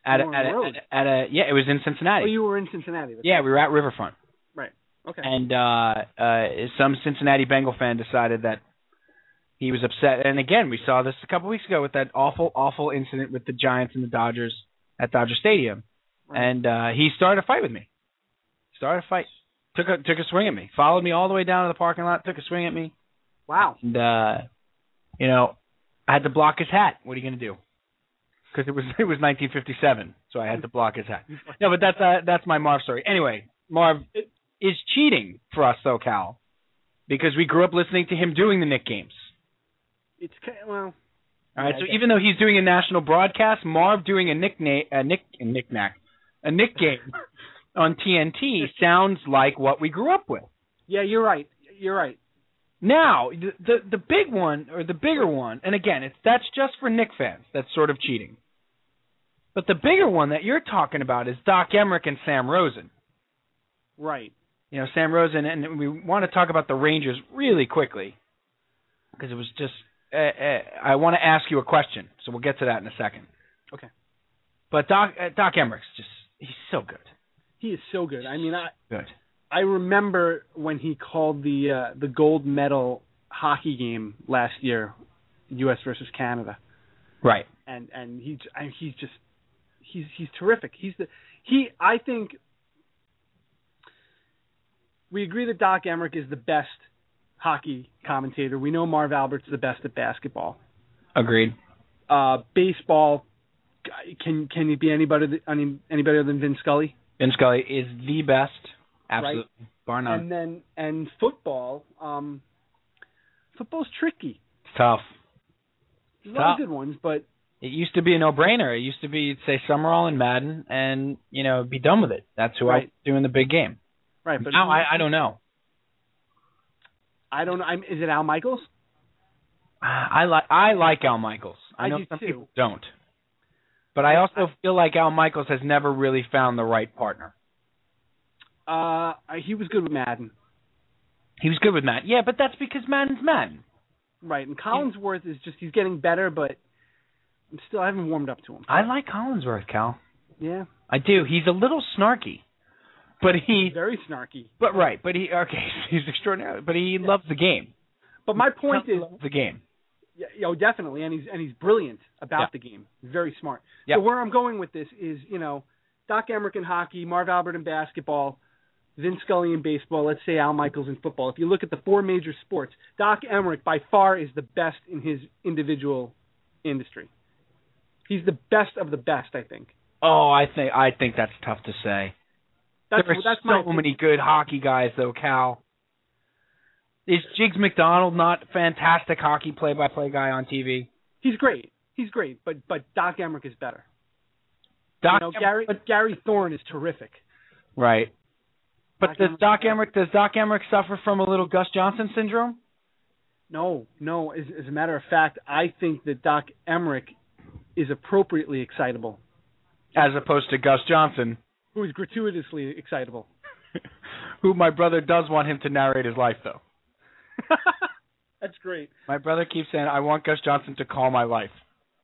At a, Oh, on at, the a, road? at, a, at a yeah, it was in Cincinnati. Oh, you were in Cincinnati. Yeah, we were at Riverfront, right. Okay. and uh, uh, some Cincinnati Bengal fan decided that he was upset. And again, we saw this a couple weeks ago with that awful, awful incident with the Giants and the Dodgers at Dodger Stadium, Right. and uh, he started a fight with me. Started a fight. Took a took a swing at me. Followed me all the way down to the parking lot. Took a swing at me. wow. And uh, you know, I had to block his hat. What are you going to do? Because it was it was 1957, so I had to block his hat. No, but that's uh, that's my Marv story. Anyway, Marv is cheating for us, though, Cal, because we grew up listening to him doing the Knick games. It's well. All right, Yeah, so even though he's doing a national broadcast, Marv doing a nickname, a nick, a knick-knack, a Knick game on TNT sounds like what we grew up with. Yeah, you're right. You're right. Now, the, the the big one or the bigger one, and again, it's that's just for Knick fans. That's sort of cheating. But the bigger one that you're talking about is Doc Emrick and Sam Rosen. Right. You know, Sam Rosen, and we want to talk about the Rangers really quickly because it was just. Uh, uh, I want to ask you a question, so we'll get to that in a second. Okay. But Doc uh, Doc Emrick's just he's so good. He is so good. I mean, I Good. I remember when he called the uh, the gold medal hockey game last year, U.S. versus Canada, Right. and and he I, he's just he's he's terrific. He's the he I think we agree that Doc Emrick is the best hockey commentator. We know Marv Albert's the best at basketball. Agreed. Uh, baseball, can can he be anybody any anybody other than Vin Scully? Vin Scully is the best, absolutely, bar none. And then and football, um, football's tricky. It's tough. There's a lot of good ones, but It used to be a no-brainer. It used to be you'd say Summerall and Madden, and you know be done with it. That's who I do in the big game. right. But now I, I don't know. I don't know. I'm, is it Al Michaels? I like I like Al Michaels. I, I know some too. people don't, but I also feel like Al Michaels has never really found the right partner. Uh, he was good with Madden. He was good with Madden. Yeah, but that's because Madden's Madden. Right, and Collinsworth is just he's getting better, but I'm still I haven't warmed up to him. I like Collinsworth, Cal. Yeah, I do. He's a little snarky, but he. very snarky. But right, but he okay. He's extraordinary, but he loves the game. But my point is, the game. Yeah, you know, definitely, and he's and he's brilliant about Yeah. the game. Very smart. Yeah. So where I'm going with this is, you know, Doc Emrick in hockey, Marv Albert in basketball, Vin Scully in baseball. Let's say Al Michaels in football. If you look at the four major sports, Doc Emrick by far is the best in his individual industry. He's the best of the best, I think. Oh, I think I think that's tough to say. That's there are that's so opinion. many good hockey guys, though, Cal. Is Jiggs McDonald not fantastic hockey play-by-play guy on TV? He's great. He's great, but but Doc Emrick is better. Doc, you know, Gary Gary Thorne is terrific. right? But Doc does Emrick- Doc Emrick does Doc Emrick suffer from a little Gus Johnson syndrome? No, no. As, as a matter of fact, I think that Doc Emrick is appropriately excitable, As opposed to Gus Johnson, who is gratuitously excitable. who my brother does want him to narrate his life, though. That's great. My brother keeps saying, "I want Gus Johnson to call my life."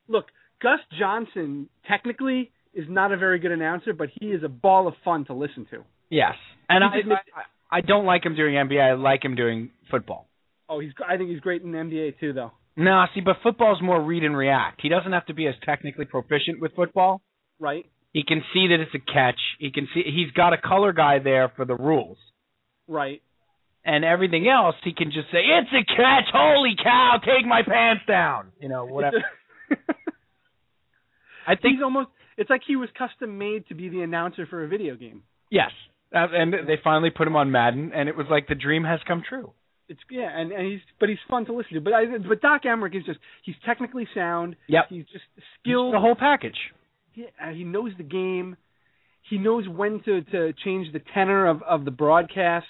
Look, Gus Johnson technically is not a very good announcer, but he is a ball of fun to listen to. Yes, and I, I I don't like him doing NBA. I like him doing football. Oh, he's. I think he's great in NBA too, though. No, see, but football's more read and react. He doesn't have to be as technically proficient with football. Right? He can see that it's a catch. He can see he's got a color guy there for the rules. Right. And everything else, he can just say, "It's a catch! Holy cow! Take my pants down!" You know, whatever. I think he's almost. It's like he was custom made to be the announcer for a video game. yes, Uh, and they finally put him on Madden, and it was like the dream has come true. It's yeah, and, and he's but he's fun to listen to. But I, but Doc Emrick is just he's technically sound. Yeah, He's just He's skilled. the whole package. he, uh, he knows the game. He knows when to to change the tenor of of the broadcast.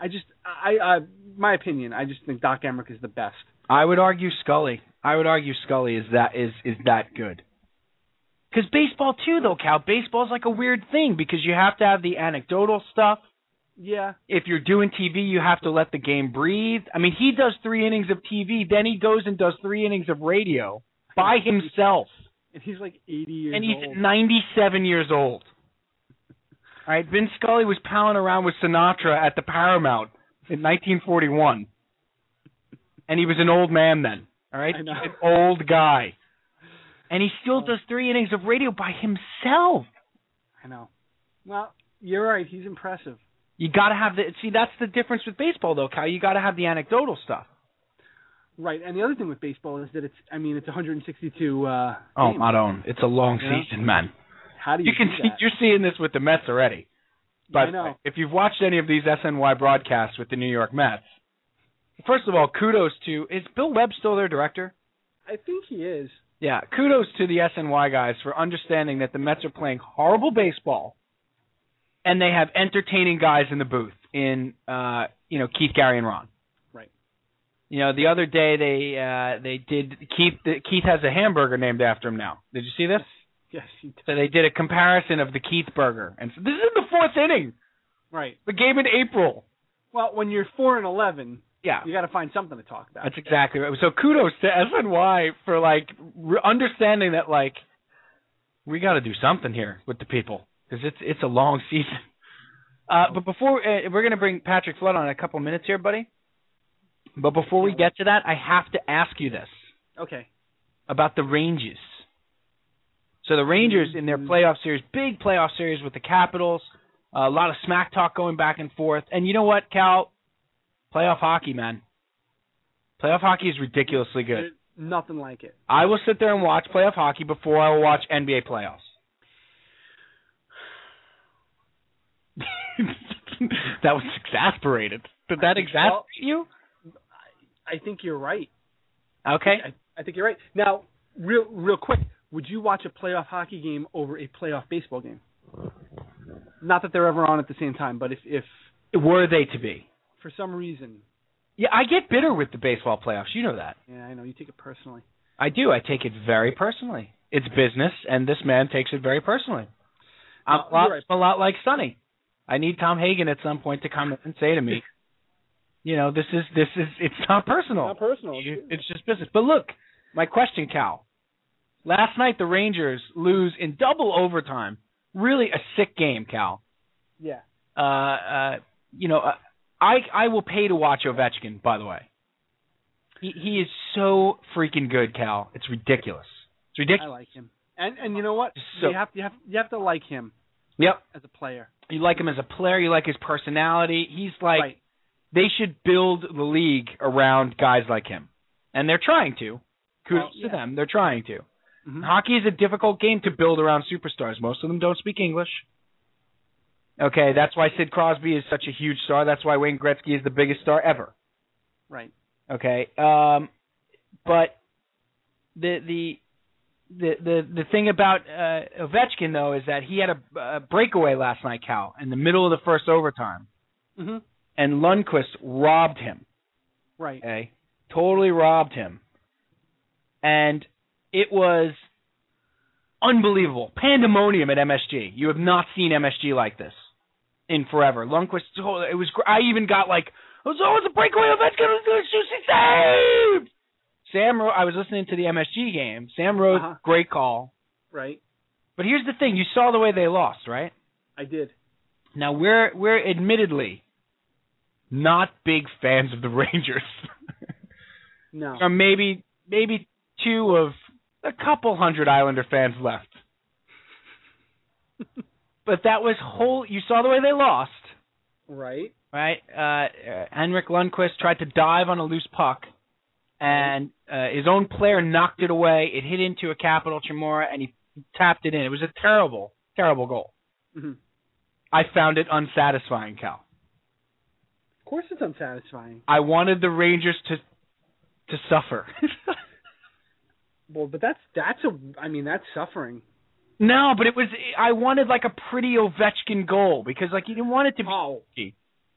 I just I I my opinion. I just think Doc Emrick is the best. I would argue Scully. I would argue Scully is that is is that good. Because baseball too, though, Cal. Baseball's like a weird thing because you have to have the anecdotal stuff. Yeah. If you're doing TV, you have to let the game breathe. I mean, he does three innings of TV, then he goes and does three innings of radio by himself, And he's like 80 years old. and he's old. 97 years old. All right, Vince Scully was palling around with Sinatra at the Paramount in 1941, and he was an old man then. All right, an old guy, and he still does three innings of radio by himself. I know. Well, you're right. He's impressive. You got to have the see. That's the difference with baseball, though, Cal. You got to have the anecdotal stuff. Right. And the other thing with baseball is that it's. I mean, it's 162. Uh, Oh, games. not on. It's a long Yeah. season, man. How do you, You can see you're seeing this with the Mets already. But if you've watched any of these SNY broadcasts with the New York Mets, first of all, kudos to is Bill Webb still their director? I think he is. Yeah, kudos to the SNY guys for understanding that the Mets are playing horrible baseball, and they have entertaining guys in the booth in uh, you know Keith, Gary, and Ron. Right. You know, the other day they uh, they did Keith. Keith has a hamburger named after him now. Did you see this? Yes. He did. So they did a comparison of the Keith burger, and so this is in the fourth inning, right. the game in April. Well, when you're four and eleven, Yeah, you got to find something to talk about. that's exactly right. So kudos to SNY for like re- understanding that like we got to do something here with the people because it's it's a long season. Uh, but before uh, we're gonna bring Patrick Flood on in a couple minutes here, buddy. But before we get to that, I have to ask you this Okay. about the Rangers. So the Rangers in their mm-hmm. playoff series, big playoff series with the Capitals, uh, a lot of smack talk going back and forth. And you know what, Cal? Playoff hockey, man. Playoff hockey is ridiculously good. There's nothing like it. I will sit there and watch playoff hockey before I will watch NBA playoffs. that was exasperated. Did that exasperate you? I think you're right. Okay. I, I think you're right. Now, real real quick, would you watch a playoff hockey game over a playoff baseball game? Not that they're ever on at the same time, but if if Were they to be? for some reason, Yeah, I get bitter with the baseball playoffs. You know that. yeah, I know you take it personally. I do. I take it very personally. It's business, and this man takes it very personally. I'm No, a lot, right. a lot like Sonny. I need Tom Hagen at some point to come and say to me, you know, this is this is it's not personal. Not personal. It's just business. But look, my question, Cal. Last night the Rangers lose in double overtime. Really a sick game, Cal. Yeah. Uh, uh, you know, uh, I I will pay to watch Ovechkin. By the way, he he is so freaking good, Cal. It's ridiculous. It's ridiculous. I like him. And and you know what? So- you have you have you have to like him Yep. as a player. You like him as a player. You like his personality. He's like right. they should build the league around guys like him, and they're trying to. Kudos Well, to them. They're trying to. Mhm. Hockey is a difficult game to build around superstars. Most of them don't speak English. Okay, that's why Sid Crosby is such a huge star. That's why Wayne Gretzky is the biggest star ever. Right. Okay, um, but the the the the the thing about uh, Ovechkin though is that he had a, a breakaway last night, Cal, in the middle of the first overtime, Mhm. and Lundqvist robbed him. Right. Okay, totally robbed him, and it was unbelievable pandemonium at MSG. You have not seen MSG like this in forever. Lundqvist, it was. I even got like, oh, so it's a breakaway. Was going to shoot. He saved. Sam, I was listening to the MSG game. Sam Rose, Uh-huh. great call. Right. But here's the thing: you saw the way they lost, right? I did. Now we're we're admittedly not big fans of the Rangers. No. or maybe maybe two of a couple hundred Islander fans left. but that was whole. You saw the way they lost, right. right? Uh, uh, Henrik Lundqvist tried to dive on a loose puck, and uh, his own player knocked it away. It hit into a Capital Chimera, and he tapped it in. It was a terrible, terrible goal. Mhm. I found it unsatisfying, Cal. Of course, it's unsatisfying. I wanted the Rangers to to suffer. Well, but that's that's a. I mean, that's suffering. no, but it was I wanted like a pretty Ovechkin goal because like you didn't want it to be Oh.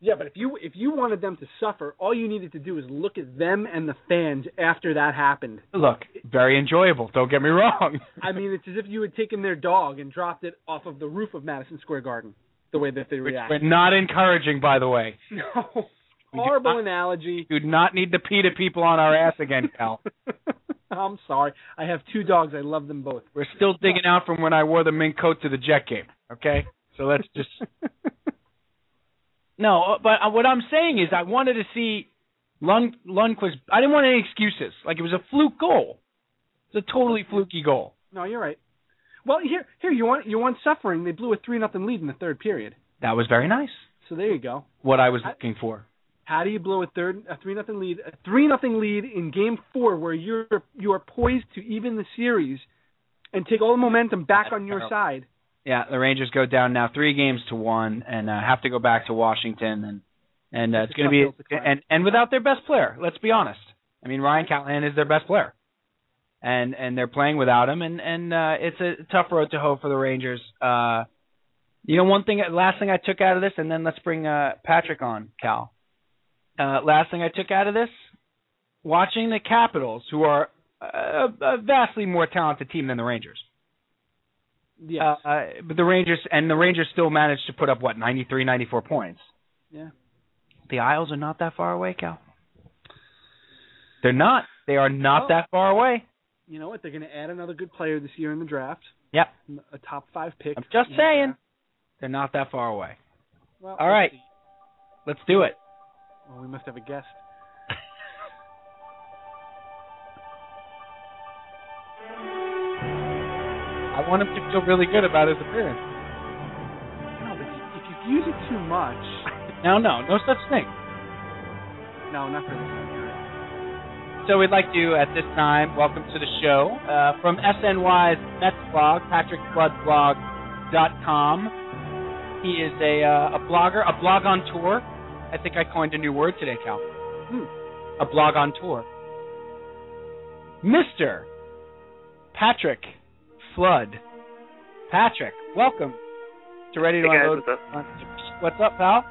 Yeah, but if you if you wanted them to suffer, all you needed to do is look at them and the fans after that happened. look very enjoyable. Don't get me wrong. I mean, it's as if you had taken their dog and dropped it off of the roof of Madison Square Garden. The way that they which react. we're not encouraging, by the way. No. Horrible not- analogy. Do not need to pee to people on our ass again, Cal. I'm sorry. I have two dogs. I love them both. We're still digging out from when I wore the mink coat to the Jet game. Okay, so let's just no. But uh, what I'm saying is, I wanted to see Lund Lundqvist. I didn't want any excuses. Like it was a fluke goal. It's a totally fluky goal. no, you're right. Well, here, here you want you want suffering. They blew a three nothing lead in the third period. That was very nice. So there you go. What I was I- looking for. How do you blow a third a three nothing lead a three nothing lead in game four where you're you are poised to even the series and take all the momentum back on your side? Yeah, the Rangers go down now three games to one, and uh, have to go back to Washington, and and uh, It's it's going to be and and without their best player. Let's be honest. I mean, Ryan Callahan is their best player, and and they're playing without him, and and uh, it's a tough road to hoe for the Rangers. Uh, you know, one thing, last thing I took out of this, and then let's bring uh, Patrick on, Cal. Uh, last thing I took out of this, watching the Capitals, who are a, a vastly more talented team than the Rangers. Yes. Uh, uh, but the Rangers and the Rangers still managed to put up what 93, 94 points. yeah. The Isles are not that far away, Cal. They're not. They are not Oh. that far away. You know what? They're going to add another good player this year in the draft. Yep. A top five pick. I'm just in the saying. They're not that far away. Well, All right. see. Let's do it. We must have a guest. I want him to feel really good about his appearance. No, but if you use it too much, No, no, no such thing. no, not for this. So we'd like to, at this time, welcome to the show uh, from SNY's Mets blog, PatrickFloodblog.com. He is a uh, a blogger, a blog on tour. I think I coined a new word today, Cal. Hmm. A blog on tour. Mister Patrick Flood. Patrick, welcome to Ready to Hey guys, Unload. what's up? What's up, pal?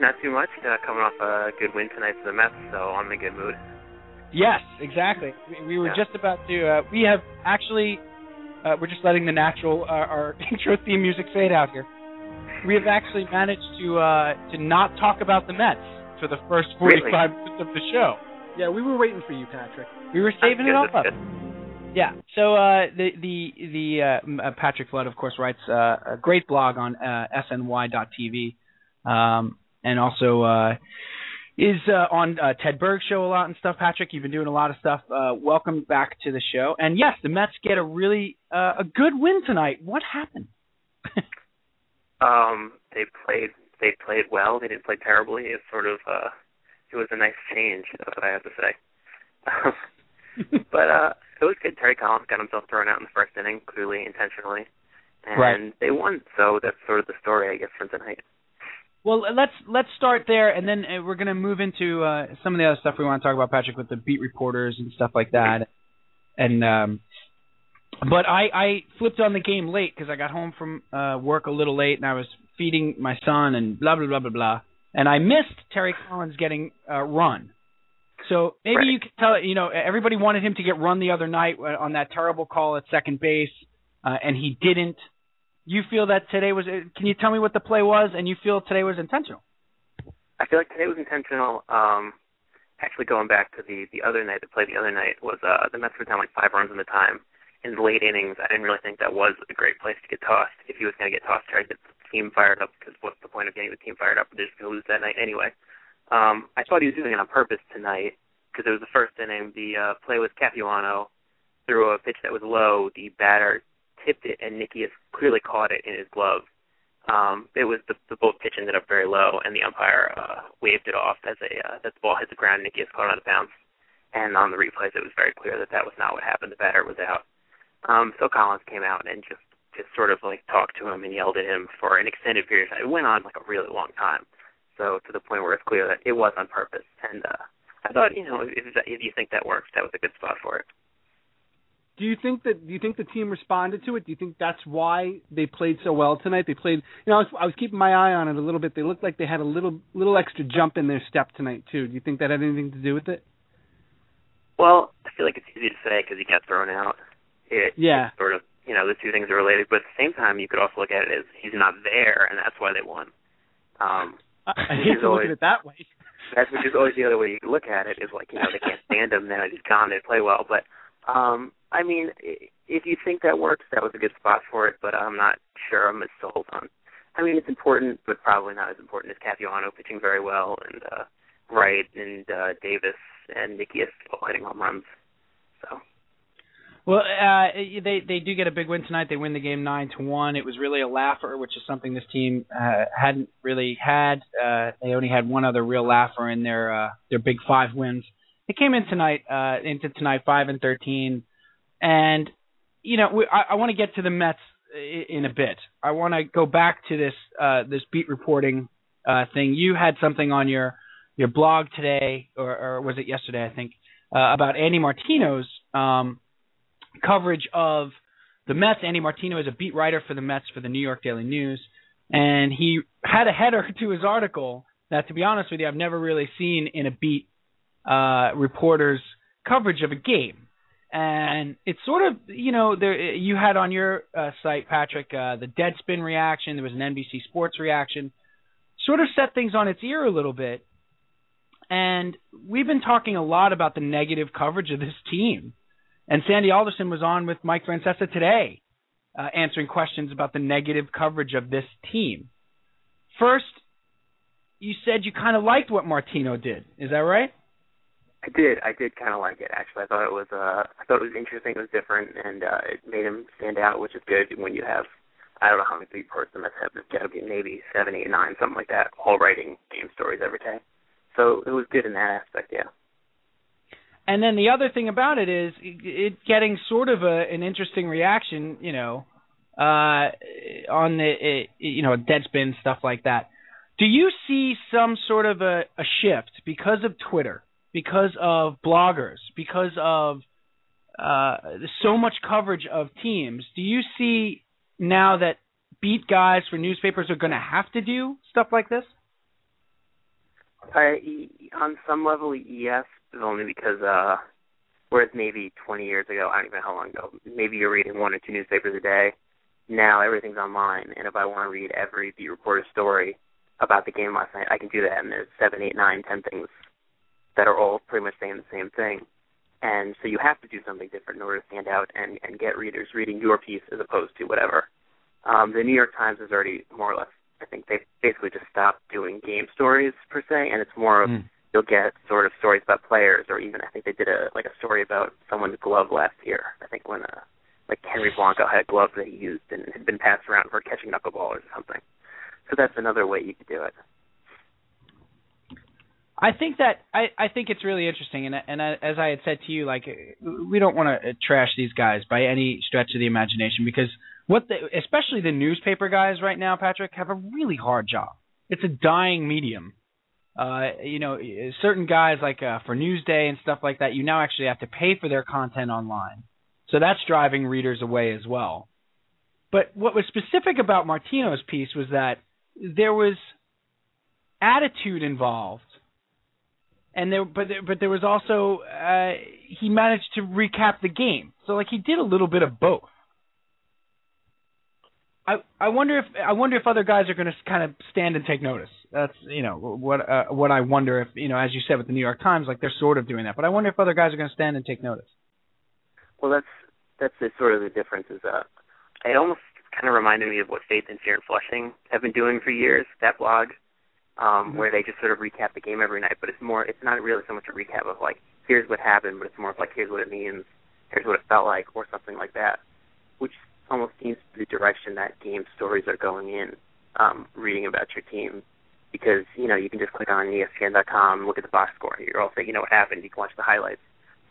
Not too much. Uh, coming off a good win tonight for the Mets, so I'm in a good mood. Yes, exactly. We, we were Yeah. just about to. Uh, we have actually. Uh, we're just letting the natural uh, our intro theme music fade out here. We have actually managed to uh, to not talk about the Mets for the first 45 Really? minutes of the show. Yeah, we were waiting for you, Patrick. We were saving it all up. Yeah. So uh, the the the uh, uh, Patrick Flood, of course, writes uh, a great blog on uh, sny.tv, um, and also uh, is uh, on uh, Ted Berg's show a lot and stuff. Patrick, you've been doing a lot of stuff. Uh, welcome back to the show. And yes, the Mets get a really uh, a good win tonight. What happened? Um, they played they played well. They didn't play terribly. It's sort of uh, it was a nice change. That's what I have to say. but uh, it was good. Terry Collins got himself thrown out in the first inning, clearly intentionally, and Right. they won. So that's sort of the story, I guess, for tonight. Well, let's let's start there, and then uh, we're going to move into uh, some of the other stuff we want to talk about, Patrick, with the beat reporters and stuff like that. And um, but I I flipped on the game late because I got home from uh, work a little late, and I was feeding my son and blah blah blah blah blah, and I missed Terry Collins getting uh, run. So maybe Right. you could tell you know everybody wanted him to get run the other night uh, on that terrible call at second base, uh, and he didn't. You feel that today was? uh, Can you tell me what the play was? And you feel today was intentional? I feel like today was intentional. Um, actually, going back to the the other night, the play the other night was uh, the Mets were down like five runs in the time. In the late innings, I didn't really think that was a great place to get tossed. If he was going to get tossed, try to get the team fired up because what's the point of getting the team fired up? They're just going to lose that night anyway. Um, I thought he was doing it on purpose tonight because it was the first inning. The uh, play was Capuano threw a pitch that was low. The batter tipped it, and Nickeas clearly caught it in his glove. Um, it was the, the both pitch ended up very low, and the umpire uh, waved it off as a uh, that the ball hit the ground. Nickeas caught it out of bounds, and on the replays, it was very clear that that was not what happened. The batter was out. Um, so Collins came out and just just sort of like talked to him and yelled at him for an extended period. of time. It went on like a really long time, so to the point where it's clear that it was on purpose. And uh, I thought, you know, if if you think that works, that was a good spot for it. Do you think that do you think the team responded to it? Do you think that's why they played so well tonight? They played, you know, I was, I was keeping my eye on it a little bit. They looked like they had a little little extra jump in their step tonight too. Do you think that had anything to do with it? Well, I feel like it's easy to say because he got thrown out. It, Yeah. it's sort of, you know, the two things are related. But at the same time, you could also look at it as he's not there, and that's why they won. Um, I, I hate to look always- at it that way. that's which is always the other way you look at it is like, you know, they can't stand him, now he's gone, they play well. But, um, I mean, i- if you think that works, that was a good spot for it, but I'm not sure I'm as sold on. I mean, it's important, but probably not as important as Capuano pitching very well, and uh, Wright and uh, Davis and Nickeas all hitting home runs. So. Well, uh, they they do get a big win tonight. They win the game nine to one. It was really a laugher, which is something this team uh, hadn't really had. Uh, they only had one other real laugher in their uh, their big five wins. They came in tonight uh, into tonight five and thirteen, and you know we, I, I want to get to the Mets in a bit. I want to go back to this uh, this beat reporting uh, thing. You had something on your your blog today, or, or was it yesterday? I think uh, about Andy Martino's. Um, coverage of the Mets. Andy Martino is a beat writer for the Mets for the New York Daily News, and he had a header to his article that, to be honest with you, I've never really seen in a beat uh, reporter's coverage of a game. And it's sort of, you know, there you had on your uh, site, Patrick, uh, the Deadspin reaction. There was an NBC Sports reaction. Sort of set things on its ear a little bit. And we've been talking a lot about the negative coverage of this team. And Sandy Alderson was on with Mike Francesa today, uh, answering questions about the negative coverage of this team. First, you said you kind of liked what Martino did. Is that right? I did. I did kind of like it. Actually, I thought it was. Uh, I thought it was interesting. It was different, and uh, it made him stand out, which is good when you have. I don't know how many beat reporters the have. There's got to be maybe seven, eight, nine, something like that, all writing game stories every day. So it was good in that aspect. Yeah. And then the other thing about it is it, it getting sort of a, an interesting reaction, you know, uh, on the uh, you know Deadspin stuff like that. Do you see some sort of a, a shift because of Twitter, because of bloggers, because of uh, so much coverage of teams? Do you see now that beat guys for newspapers are going to have to do stuff like this? I, on some level, yes, but only because uh, whereas maybe 20 years ago, I don't even know how long ago, maybe you're reading one or two newspapers a day. now everything's online, and if I want to read every beat reporter story about the game last night, I can do that. And there's seven, eight, nine, ten things that are all pretty much saying the same thing. And so you have to do something different in order to stand out and, and get readers reading your piece as opposed to whatever. Um, the New York Times has already more or less, I think they've basically just stopped doing game stories per se, and it's more of mm. You'll get sort of stories about players, or even I think they did a like a story about someone's glove last year. I think when uh, like Henry Blanco had a glove that he used and had been passed around for catching knuckleball or something. So that's another way you could do it. I think that I I think it's really interesting, and and I, as I had said to you, like we don't want to trash these guys by any stretch of the imagination because what the especially the newspaper guys right now, Patrick, have a really hard job. It's a dying medium. Uh, you know, certain guys like uh, for Newsday and stuff like that, you now actually have to pay for their content online, so that's driving readers away as well. But what was specific about Martino's piece was that there was attitude involved and there but there, but there was also uh, he managed to recap the game. So like he did a little bit of both. I I wonder if I wonder if other guys are going to kind of stand and take notice. That's you know what uh, what I wonder if you know as you said with the New York Times like they're sort of doing that, but I wonder if other guys are going to stand and take notice. Well, that's that's the, sort of the difference. Is uh, it almost kind of reminded me of what Faith and Fear and Flushing have been doing for years. That blog um, mm-hmm. where they just sort of recap the game every night. But it's more, it's not really so much a recap of like, here's what happened, but it's more of like, here's what it means, here's what it felt like, or something like that, which almost seems to be the direction that game stories are going in, um, reading about your team. Because, you know, you can just click on ESPN.com, look at the box score, you're all saying, you know what happened, you can watch the highlights.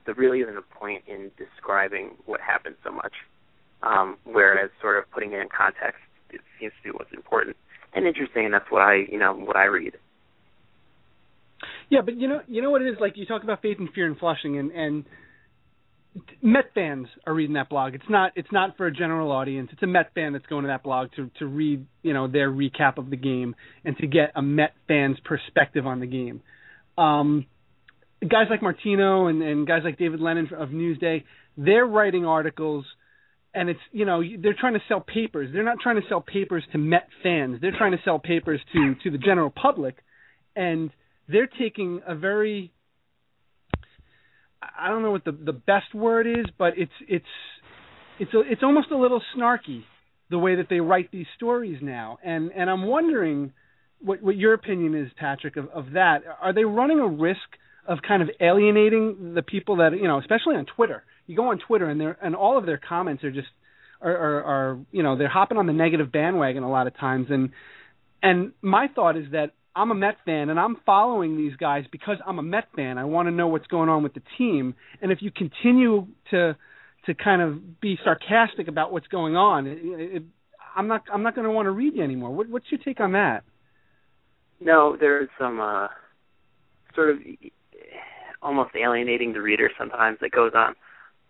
There really isn't a point in describing what happened so much. Um, whereas sort of putting it in context it seems to be what's important and interesting, and that's what I you know what I read. Yeah, but you know you know what it is like you talk about faith and fear and Flushing and and Met fans are reading that blog. It's not it's not for a general audience. It's a Met fan that's going to that blog to to read you know their recap of the game and to get a Met fan's perspective on the game. Um, guys like Martino and, and guys like David Lennon of Newsday, they're writing articles and it's you know they're trying to sell papers. They're not trying to sell papers to Met fans. They're trying to sell papers to to the general public, and they're taking a very I don't know what the the best word is, but it's it's it's a, it's almost a little snarky the way that they write these stories now, and and I'm wondering what what your opinion is, Patrick, of of that. Are they running a risk of kind of alienating the people that you know, especially on Twitter? you go on Twitter and they're and all of their comments are just are, are are you know they're hopping on the negative bandwagon a lot of times and and my thought is that I'm a Met fan and I'm following these guys because I'm a Met fan. I want to know what's going on with the team. And if you continue to to kind of be sarcastic about what's going on, it, it, I'm not I'm not going to want to read you anymore. What, what's your take on that? No, there's some uh, sort of almost alienating the reader sometimes that goes on.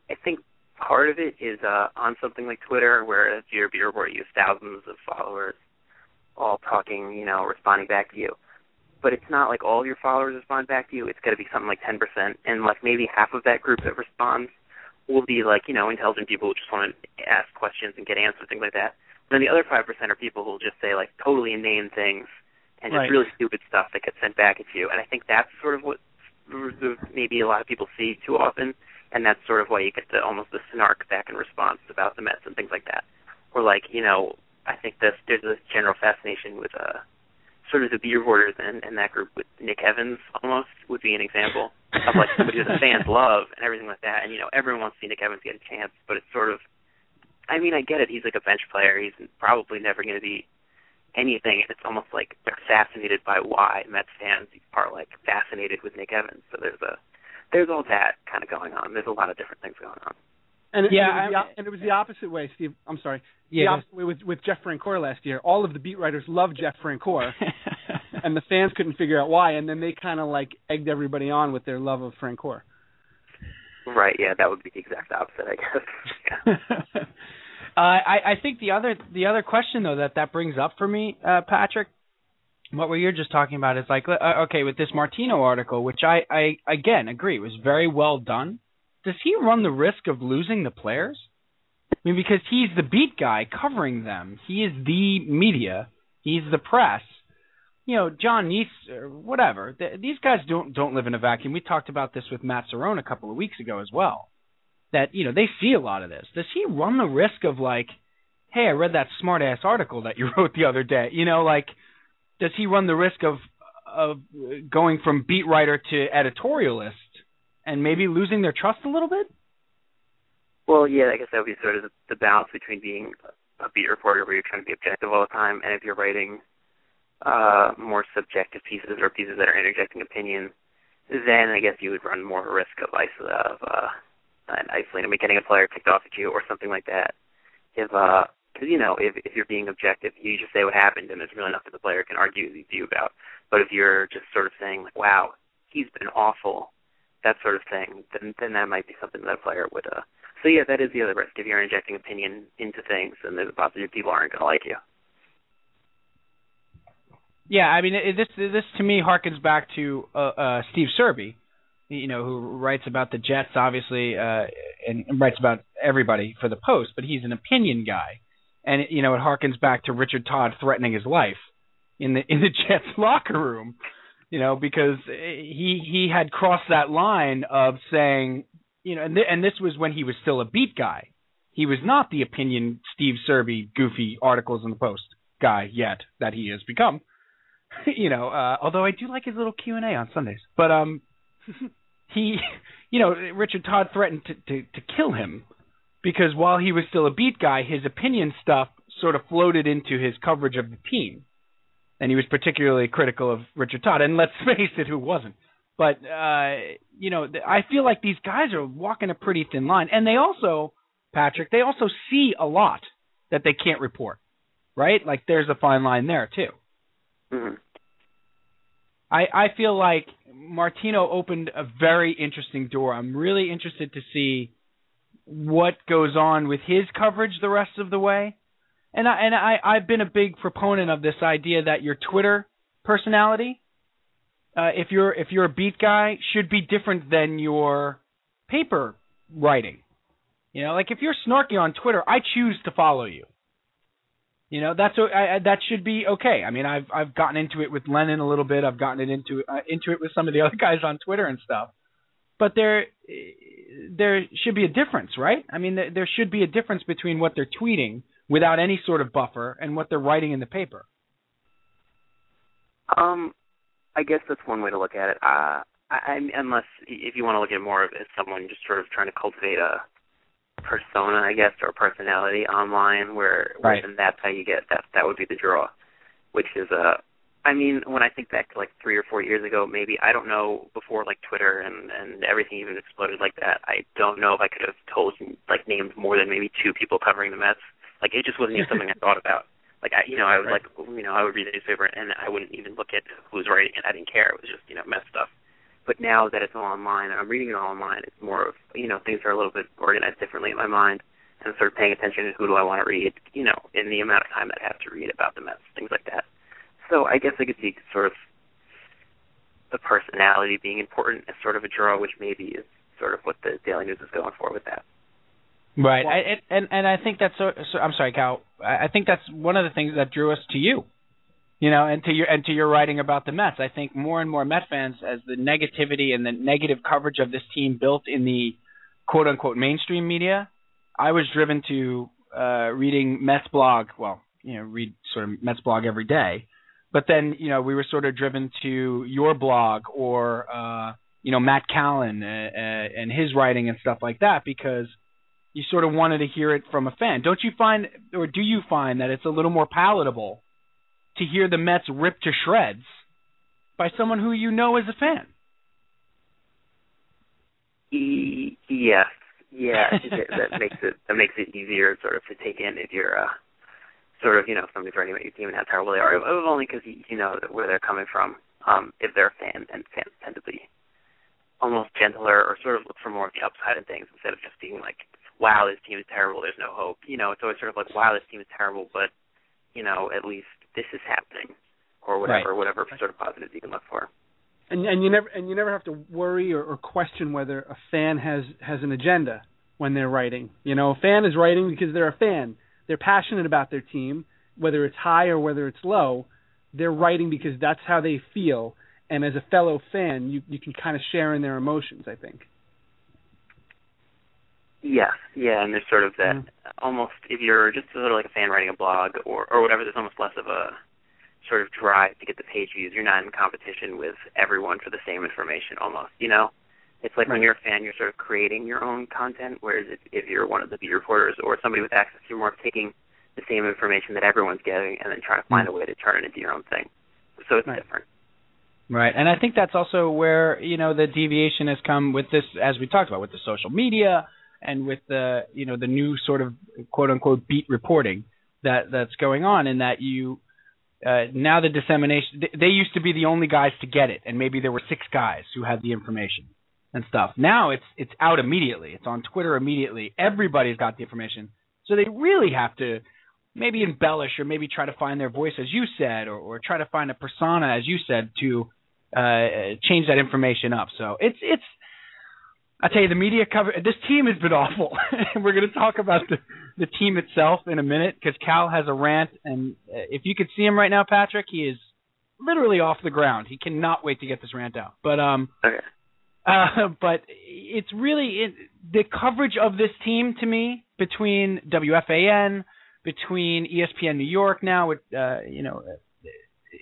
I think part of it is uh, on something like Twitter, where if you're a beer report, you have thousands of followers all talking, you know, responding back to you. But it's not like all your followers respond back to you. It's got to be something like 10%, and like maybe half of that group that responds will be like, you know, intelligent people who just want to ask questions and get answers, things like that. And then the other 5% are people who will just say like totally inane things and just right. really stupid stuff that gets sent back at you. And I think that's sort of what maybe a lot of people see too often and that's sort of why you get the almost the snark back in response about the Mets and things like that. Or like, you know, I think this there's this general fascination with uh sort of the beer hoarders and, and that group with Nick Evans almost would be an example of like somebody that the fans love and everything like that. And you know, everyone wants to see Nick Evans get a chance, but it's sort of I mean, I get it, he's like a bench player, he's probably never gonna be anything and it's almost like they're fascinated by why Mets fans are like fascinated with Nick Evans. So there's a there's all that kind of going on. There's a lot of different things going on. And it, yeah, and it, was the, and it was the opposite way, Steve. I'm sorry. Yeah, the opposite way with with Jeff Francoeur last year. All of the beat writers loved Jeff Francoeur, and the fans couldn't figure out why. And then they kind of like egged everybody on with their love of Francoeur. Right. Yeah, that would be the exact opposite, I guess. uh, I I think the other the other question though that that brings up for me, uh, Patrick, what we were just talking about is like uh, okay with this Martino article, which I I again agree was very well done. Does he run the risk of losing the players? I mean, because he's the beat guy covering them. He is the media. He's the press. You know, Jon Niese or whatever. Th- these guys don't don't live in a vacuum. We talked about this with Matt Cerrone a couple of weeks ago as well. That you know they see a lot of this. Does he run the risk of like, hey, I read that smart ass article that you wrote the other day. You know, like, does he run the risk of of going from beat writer to editorialist and maybe losing their trust a little bit? Well, yeah, I guess that would be sort of the, balance between being a beat reporter where you're trying to be objective all the time, and if you're writing uh, more subjective pieces or pieces that are interjecting opinion, then I guess you would run more risk of, iso- of uh, isolating, I getting a player kicked off at you or something like that. If uh, because you know, if if you're being objective, you just say what happened, and there's really nothing the player can argue with you about. But if you're just sort of saying like, "Wow, he's been awful," that sort of thing, then then that might be something that a player would uh so yeah, that is the other risk. If you're injecting opinion into things, then there's a possibility people aren't going to like you. Yeah, I mean, it, this this to me harkens back to uh, uh, Steve Serby, you know, who writes about the Jets, obviously, uh, and, and writes about everybody for the Post, but he's an opinion guy, and you know, it harkens back to Richard Todd threatening his life in the in the Jets locker room, you know, because he he had crossed that line of saying you know, and th- and this was when he was still a beat guy. He was not the opinion Steve Serby goofy articles in the Post guy yet that he has become. you know, uh, although I do like his little Q and A on Sundays, but um, he, you know, Richard Todd threatened to, to to kill him because while he was still a beat guy, his opinion stuff sort of floated into his coverage of the team, and he was particularly critical of Richard Todd. And let's face it, who wasn't? But uh, you know, I feel like these guys are walking a pretty thin line, and they also, Patrick, they also see a lot that they can't report, right? Like there's a fine line there too. Mm-hmm. I I feel like Martino opened a very interesting door. I'm really interested to see what goes on with his coverage the rest of the way. And I and I I've been a big proponent of this idea that your Twitter personality uh, if you're if you're a beat guy, should be different than your paper writing. You know, like if you're snarky on Twitter, I choose to follow you. You know, that's I, that should be okay. I mean, I've I've gotten into it with Lennon a little bit. I've gotten it into uh, into it with some of the other guys on Twitter and stuff. But there there should be a difference, right? I mean, there should be a difference between what they're tweeting without any sort of buffer and what they're writing in the paper. Um, I guess that's one way to look at it. Uh, I, unless if you want to look at it more as someone just sort of trying to cultivate a persona, I guess, or personality online, where, right. where that's how you get that. That would be the draw, which is a. Uh, I mean, when I think back to like three or four years ago, maybe I don't know before like Twitter and and everything even exploded like that. I don't know if I could have told like named more than maybe two people covering the Mets. Like it just wasn't even something I thought about. Like I, you know, I would right. like, you know, I would read the newspaper and I wouldn't even look at who's writing it. I didn't care. It was just, you know, mess stuff. But now that it's all online and I'm reading it all online, it's more of, you know, things are a little bit organized differently in my mind and sort of paying attention to who do I want to read, you know, in the amount of time that I have to read about the Mets, things like that. So I guess I could see sort of the personality being important as sort of a draw, which maybe is sort of what the Daily News is going for with that. Right, well, I, and and I think that's so, so. I'm sorry, Cal. I think that's one of the things that drew us to you, you know, and to your and to your writing about the Mets. I think more and more Met fans, as the negativity and the negative coverage of this team built in the quote unquote mainstream media, I was driven to uh reading Mets blog. Well, you know, read sort of Mets blog every day, but then you know we were sort of driven to your blog or uh you know Matt Callan uh, uh, and his writing and stuff like that because you sort of wanted to hear it from a fan. Don't you find, or do you find that it's a little more palatable to hear the Mets ripped to shreds by someone who you know is a fan? E- yes, yeah, that makes it that makes it easier sort of to take in if you're uh, sort of you know somebody's writing about your team and how terrible they are. Only because you, you know where they're coming from. Um, if they're a fan, and fans tend to be almost gentler or sort of look for more of the upside of things instead of just being like wow, this team is terrible. There's no hope. You know, it's always sort of like, wow, this team is terrible, but you know, at least this is happening, or whatever, right. whatever sort of positives you can look for. And and you never and you never have to worry or, or question whether a fan has has an agenda. when they're writing. You know, a fan is writing because they're a fan. They're passionate about their team, whether it's high or whether it's low. They're writing because that's how they feel, and as a fellow fan, you you can kind of share in their emotions. I think. Yes, yeah, and there's sort of that Mm-hmm. almost if you're just sort of like a fan writing a blog or or whatever, there's almost less of a sort of drive to get the page views. You're not in competition with everyone for the same information almost, you know? It's like when you're a fan, you're sort of creating your own content, whereas if, if you're one of the beat reporters or somebody with access, you're more of taking the same information that everyone's getting and then trying to find a way to turn it into your own thing. So it's Right. different. Right, and I think that's also where you know the deviation has come with this, as we talked about, with the social media and with the you know the new sort of quote unquote beat reporting that that's going on, and that you uh, now the dissemination they, used to be the only guys to get it, and maybe there were six guys who had the information and stuff. Now it's it's out immediately. It's on Twitter immediately. Everybody's got the information, so they really have to maybe embellish or maybe try to find their voice, as you said, or, or try to find a persona, as you said, to uh, change that information up. So it's it's. I tell you, the media cover. This team has been awful. We're going to talk about the the team itself in a minute because Cal has a rant, and uh, if you could see him right now, Patrick, he is literally off the ground. He cannot wait to get this rant out. But um, Okay. uh, but it's really it, the coverage of this team to me between WFAN, between ESPN New York now, with uh, you know,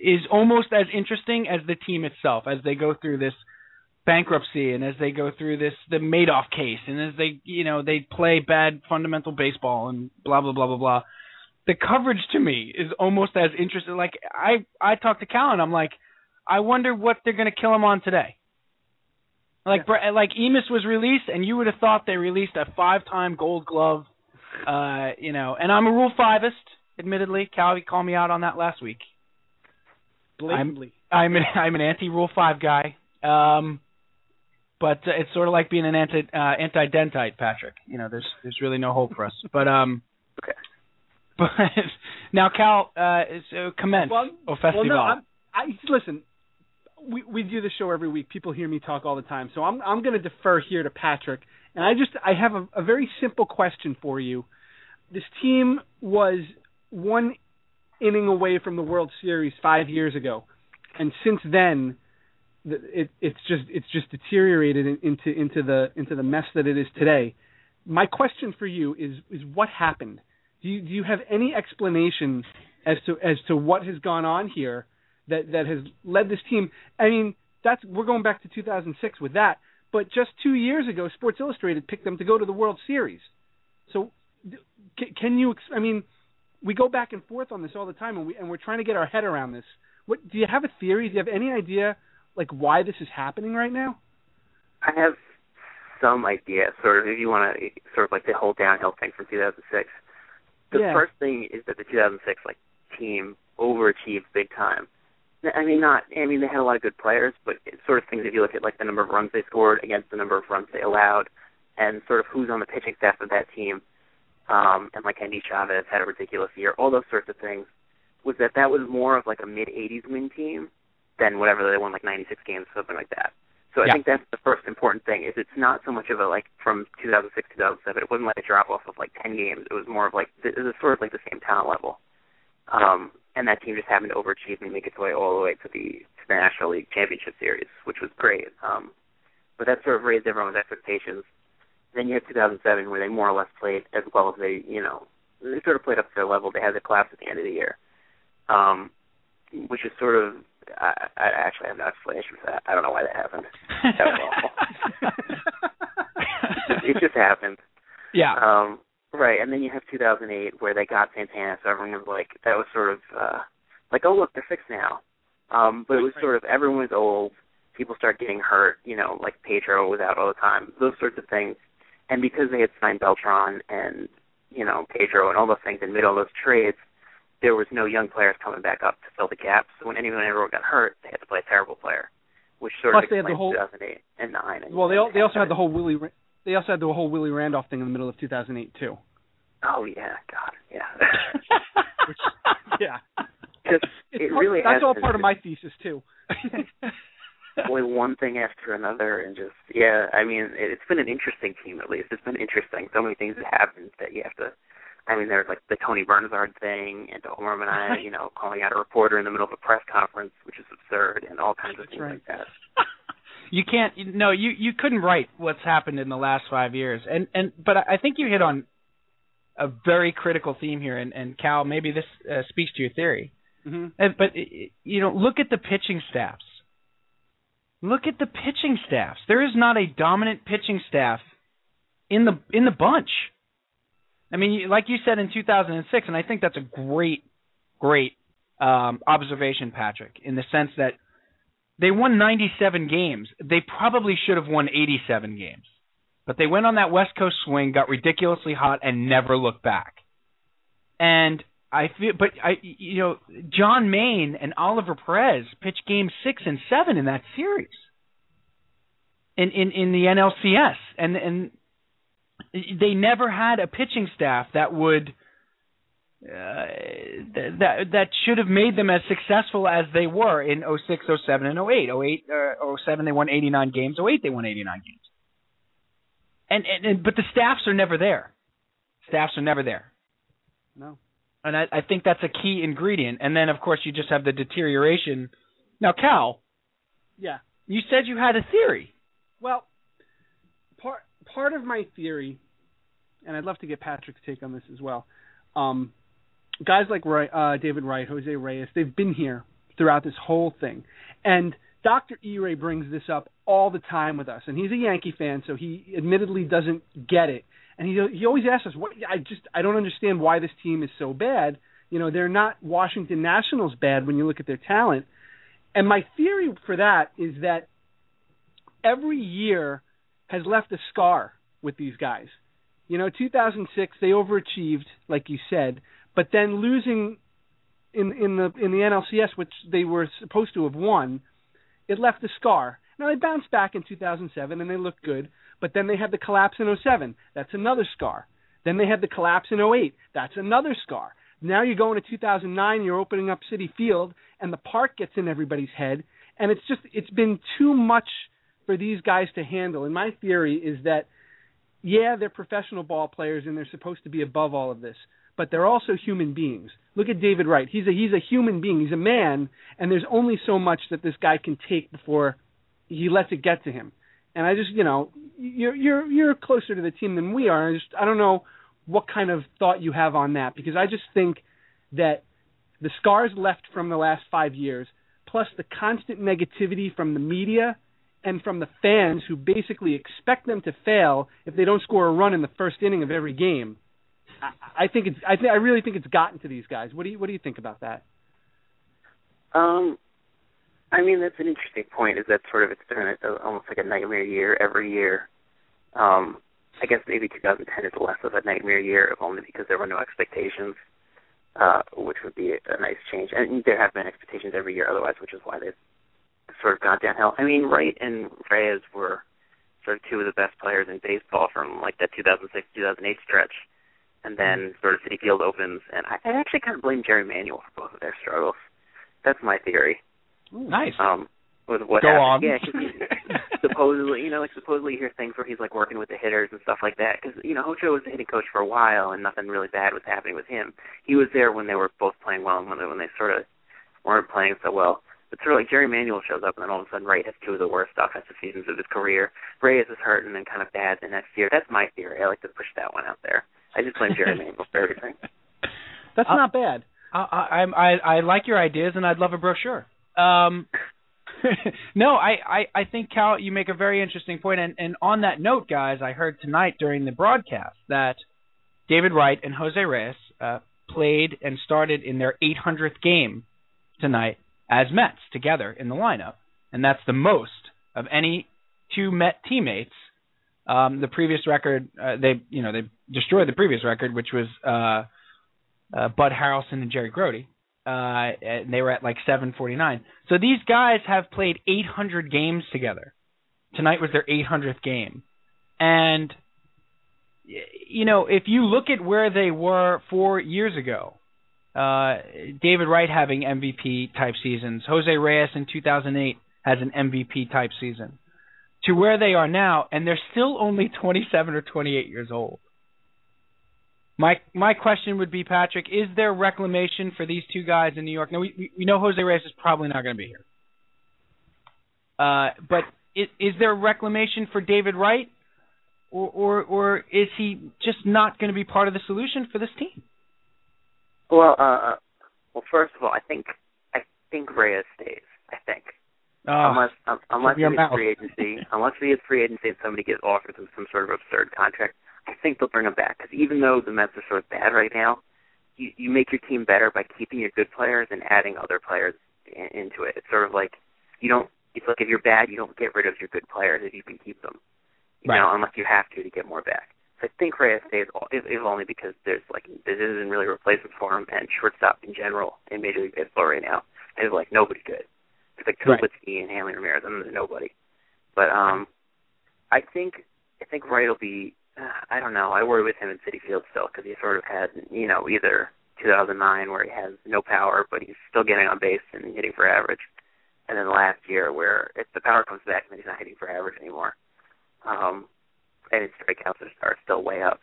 is almost as interesting as the team itself as they go through this bankruptcy and as they go through this the Madoff case and as they you know they play bad fundamental baseball and blah blah blah blah blah. The coverage to me is almost as interesting. Like I I talked to Cal and I'm like, I wonder what they're going to kill him on today. Like Bre- like Emaus was released, and you would have thought they released a five-time Gold Glove, uh, you know. And I'm a Rule Fiveist, admittedly. Cal called me out on that last week. Blatantly. I'm an I'm an anti-Rule Five guy, um, but uh, it's sort of like being an anti uh, anti-dentite, Patrick. You know, there's there's really no hope for us. But um, Okay. but now Cal, uh, so commence Well, o festival. Well, no, I'm, I listen. We we do the show every week. People hear me talk all the time, so I'm I'm going to defer here to Patrick. And I just I have a, a very simple question for you. This team was one inning away from the World Series five years ago, and since then, the- it it's just it's just deteriorated into into the into the mess that it is today. My question for you is is what happened? Do you do you have any explanation as to as to what has gone on here that that has led this team? I mean, that's we're going back to 2006 with that, but just two years ago, Sports Illustrated picked them to go to the World Series. So, can you? I mean, we go back and forth on this all the time, and we and we're trying to get our head around this. What do you have a theory? Do you have any idea like why this is happening right now? I have some idea, sort of, if you want to, sort of like the whole downhill thing from 2006. The Yeah. first thing is that the 2006 like team overachieved big time. I mean, not. I mean, they had a lot of good players, but it's sort of things if you look at like the number of runs they scored against the number of runs they allowed, and sort of who's on the pitching staff of that team, um, and like Endy Chavez had a ridiculous year. All those sorts of things was that that was more of like a mid 80s win team than whatever they won like 96 games, something like that. So I Yeah. think that's the first important thing is it's not so much of a like from 2006 to 2007. It wasn't like a drop off of like 10 games. It was more of like it was sort of like the same talent level. Um, and that team just happened to overachieve and make its way all the way to the to the National League Championship Series, which was great. Um, but that sort of raised everyone's expectations. Then you had 2007 where they more or less played as well as they, you know, they sort of played up to their level. They had the collapse at the end of the year, um, which is sort of. I, I actually have no explanation for that. I don't know why that happened. That was it just happened. yeah. Um, right, and then you have 2008 where they got Santana, so everyone was like, that was sort of uh, like, oh look, they're fixed now. Um, but it was sort of everyone was old, people start getting hurt, you know, like Pedro was out all the time, those sorts of things. And because they had signed Beltran and you know Pedro and all those things and made all those trades, there was no young players coming back up to fill the gaps. So when anyone ever got hurt, they had to play a terrible player, which sort Plus of they had the whole- 2008 and 9. And, well, they al- they also had the whole Willie they also had the whole Willie Randolph thing in the middle of 2008 too. Oh yeah, God, yeah. Yeah. Just it part- really that's all part of my thesis too. only one thing after another, and just yeah. I mean, it, it's been an interesting team at least. It's been interesting. So many things have happened that you have to. I mean, there's like the Tony Bernazard thing, and Omar Minaya, you know, calling out a reporter in the middle of a press conference, which is absurd, and all kinds of That's things right. like that. you can't no you you couldn't write what's happened in the last five years. And and but i think you hit on a very critical theme here and and cal maybe this uh, speaks to your theory. Hmm Uh, but you know look at the pitching staffs. Look at the pitching staffs. There is not a dominant pitching staff in the in the bunch i mean like you said in 2006 and i think that's a great great um observation patrick in the sense that they won 97 games. They probably should have won 87 games. But they went on that West Coast swing, got ridiculously hot, and never looked back. And I feel, but I, you know, John Maine and Oliver Perez pitched game six and seven in that series. In in in the NLCS, and and they never had a pitching staff that would uh, that that should have made them as successful as they were in 06, 07, and 08. 08, uh, 07 they won 89 games. 08 they won 89 games. And, and, and but the staffs are never there. Staffs are never there. No. And I, I think that's a key ingredient. And then of course you just have the deterioration. Now, Cal, Yeah. you said you had a theory. Well, part part of my theory, and I'd love to get Patrick's take on this as well. Um, guys like uh, David Wright, Jose Reyes, they've been here throughout this whole thing, and Dr. E. Ray brings this up all the time with us, and he's a Yankee fan, so he admittedly doesn't get it, and he he always asks us, "What? I just I don't understand why this team is so bad. You know, they're not Washington Nationals bad when you look at their talent." And my theory for that is that every year has left a scar with these guys. You know, 2006 they overachieved, like you said, but then losing in in the in the NLCS, which they were supposed to have won, it left a scar. Now they bounced back in 2007 and they looked good, but then they had the collapse in 07. That's another scar. Then they had the collapse in 08. That's another scar. Now you go into 2009, you're opening up Citi Field, and the park gets in everybody's head, and it's just it's been too much for these guys to handle. And my theory is that yeah, they're professional ball players and they're supposed to be above all of this, but they're also human beings. Look at David Wright. He's a he's a human being. He's a man, and there's only so much that this guy can take before he lets it get to him. And I just, you know, you're you're you're closer to the team than we are. I just I don't know what kind of thought you have on that because I just think that the scars left from the last 5 years plus the constant negativity from the media and from the fans who basically expect them to fail if they don't score a run in the first inning of every game. I, I think it's I think I really think it's gotten to these guys. What do you what do you think about that? Um, I mean that's an interesting point. Is that sort of it's been a, almost like a nightmare year every year. Um, I guess maybe 2010 is less of a nightmare year, only because there were no expectations, uh, which would be a nice change. And there have been expectations every year, otherwise, which is why they've sort of gone downhill. I mean, Wright and Reyes were sort of two of the best players in baseball from like that 2006 2008 stretch, and then sort of Citi Field opens, and I, I actually kind of blame Jerry Manuel for both of their struggles. That's my theory. Nice. Um, with what Go on. happened. Yeah, 'cause supposedly, you know, like supposedly you hear things where he's like working with the hitters and stuff like that. Because you know, Hojo was the hitting coach for a while, and nothing really bad was happening with him. He was there when they were both playing well, and when they when they sort of weren't playing so well. But sort of like Jerry Manuel shows up, and then all of a sudden Wright has two of the worst offensive seasons of his career. Reyes is hurt and then kind of bad the next year. That's my theory. I like to push that one out there. I just blame Jerry Manuel for everything. That's Uh, not bad. I, I I I like your ideas, and I'd love a brochure. Um, no, I, I I think Cal, you make a very interesting point, and and on that note, guys, I heard tonight during the broadcast that David Wright and Jose Reyes uh, played and started in their 800th game tonight as Mets together in the lineup, and that's the most of any two Met teammates. Um, the previous record, uh, they you know they destroyed the previous record, which was uh, uh, Bud Harrelson and Jerry Grote. Uh, and they were at like 749. So these guys have played 800 games together. Tonight was their 800th game, and you know if you look at where they were four years ago, uh, David Wright having MVP type seasons, Jose Reyes in 2008 has an MVP type season to where they are now, and they're still only 27 or 28 years old. My my question would be, Patrick, is there reclamation for these two guys in New York? Now we we, know Jose Reyes is probably not going to be here, uh, but is, is there reclamation for David Wright, or, or or is he just not going to be part of the solution for this team? Well, uh, well, first of all, I think I think Reyes stays. I think Uh, unless um, unless he mouth. free agency, unless he is free agency and somebody gets offered him some sort of absurd contract, I think they'll bring him back. Because even though the Mets are sort of bad right now, you you make your team better by keeping your good players and adding other players in, into it. It's sort of like you don't. It's like if you're bad, you don't get rid of your good players if you can keep them. You Right. know, unless you have to to get more back. I think Reyes stays if, if only because there's like there isn't really a replacement for him, and shortstop in general in Major League Baseball right now is like nobody good. It's like Right. Tulowitzki and Hanley Ramirez, and there's nobody. But um, I think I think Wright will be. Uh, I don't know. I worry with him in Citi Field still because he sort of had you know either 2009 where he has no power but he's still getting on base and hitting for average, and then last year where if the power comes back then he's not hitting for average anymore. Um, and his strikeouts are, are still way up,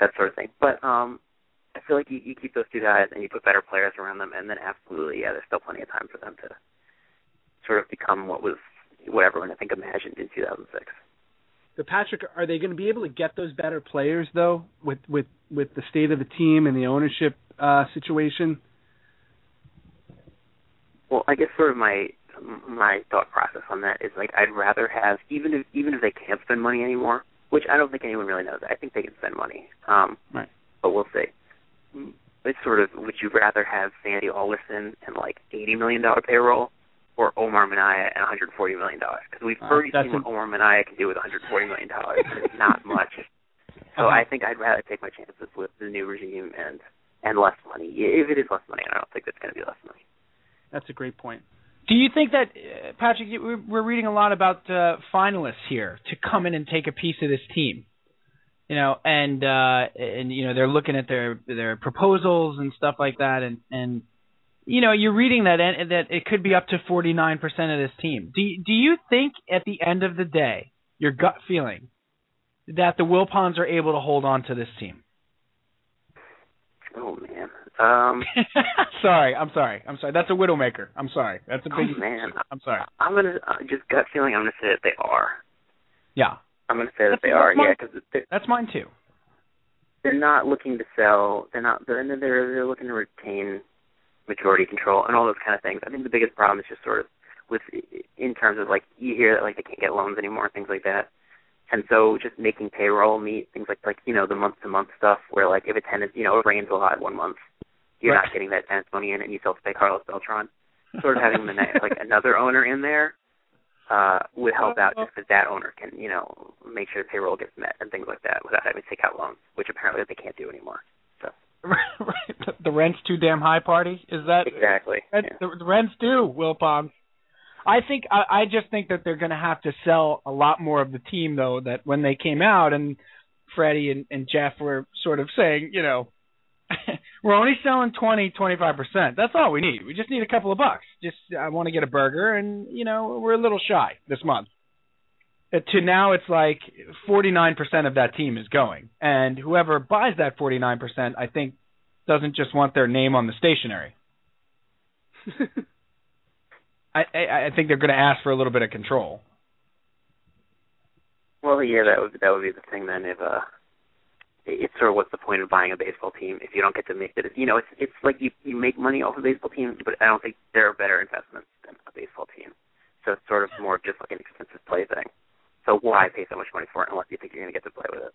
that sort of thing. But um, I feel like you, you keep those two guys and you put better players around them, and then absolutely, yeah, there's still plenty of time for them to sort of become what was what everyone I think imagined in 2006. So Patrick, are they going to be able to get those better players though, with with with the state of the team and the ownership uh, situation? Well, I guess sort of my my thought process on that is like I'd rather have even if even if they can't spend money anymore, which I don't think anyone really knows. I think they can spend money. Um Right. but we'll see. It's sort of would you rather have Sandy Alderson and like eighty million dollar payroll or Omar Minaya and one hundred forty million dollars? Because we've Uh, already seen what an- Omar Minaya can do with one hundred forty million dollars. it's not much. So Uh-huh. I think I'd rather take my chances with the new regime and and less money. If it is less money, and I don't think it's going to be less money. That's a great point. Do you think that uh, Patrick? we're- reading a lot about uh, finalists here to come in and take a piece of this team, you know, and uh, and you know they're looking at their their proposals and stuff like that, and and you know you're reading that that it could be up to 49 percent of this team. Do do you think at the end of the day, your gut feeling, that the Wilpons are able to hold on to this team? Oh man. Um sorry, I'm sorry, I'm sorry. That's a widowmaker. I'm sorry. That's a big. Oh, big. man. I'm sorry. I'm gonna uh, just gut feeling. I'm gonna say that they are. Yeah, I'm gonna say that That's- they are. my- Yeah, because that's mine too. they're not looking to sell. They're not. They're they're they're looking to retain majority control and all those kind of things. I think the biggest problem is just sort of with in terms of like you hear that like they can't get loans anymore, things like that. And so just making payroll meet things like like you know the month to month stuff where like if attendance you know it rains a lot one month, you're Right. not getting that in and you still pay Carlos Beltran. Sort of having the ne- like another owner in there uh would help out just because that owner can you know make sure the payroll gets met and things like that without having to take out loans, which apparently they can't do anymore. So right. The- rent's too damn high party. Is that exactly. Rent, Yeah. the, rent's due, Will. I think I, I just think that they're going to have to sell a lot more of the team though. That when they came out and Freddie and, and Jeff were sort of saying, you know, we're only selling twenty, twenty five percent. That's all we need. We just need a couple of bucks. Just I want to get a burger, and you know we're a little shy this month. Uh, To now, it's like forty nine percent of that team is going, and whoever buys that forty nine percent, I think, doesn't just want their name on the stationery. I, I I think they're going to ask for a little bit of control. Well, yeah, that would that would be the thing then. If uh, it's sort of what's the point of buying a baseball team if you don't get to make it? You know, it's it's like you you make money off a baseball team, but I don't think there are better investments than a baseball team. So it's sort of more just like an expensive play thing. So why pay so much money for it unless you think you're going to get to play with it?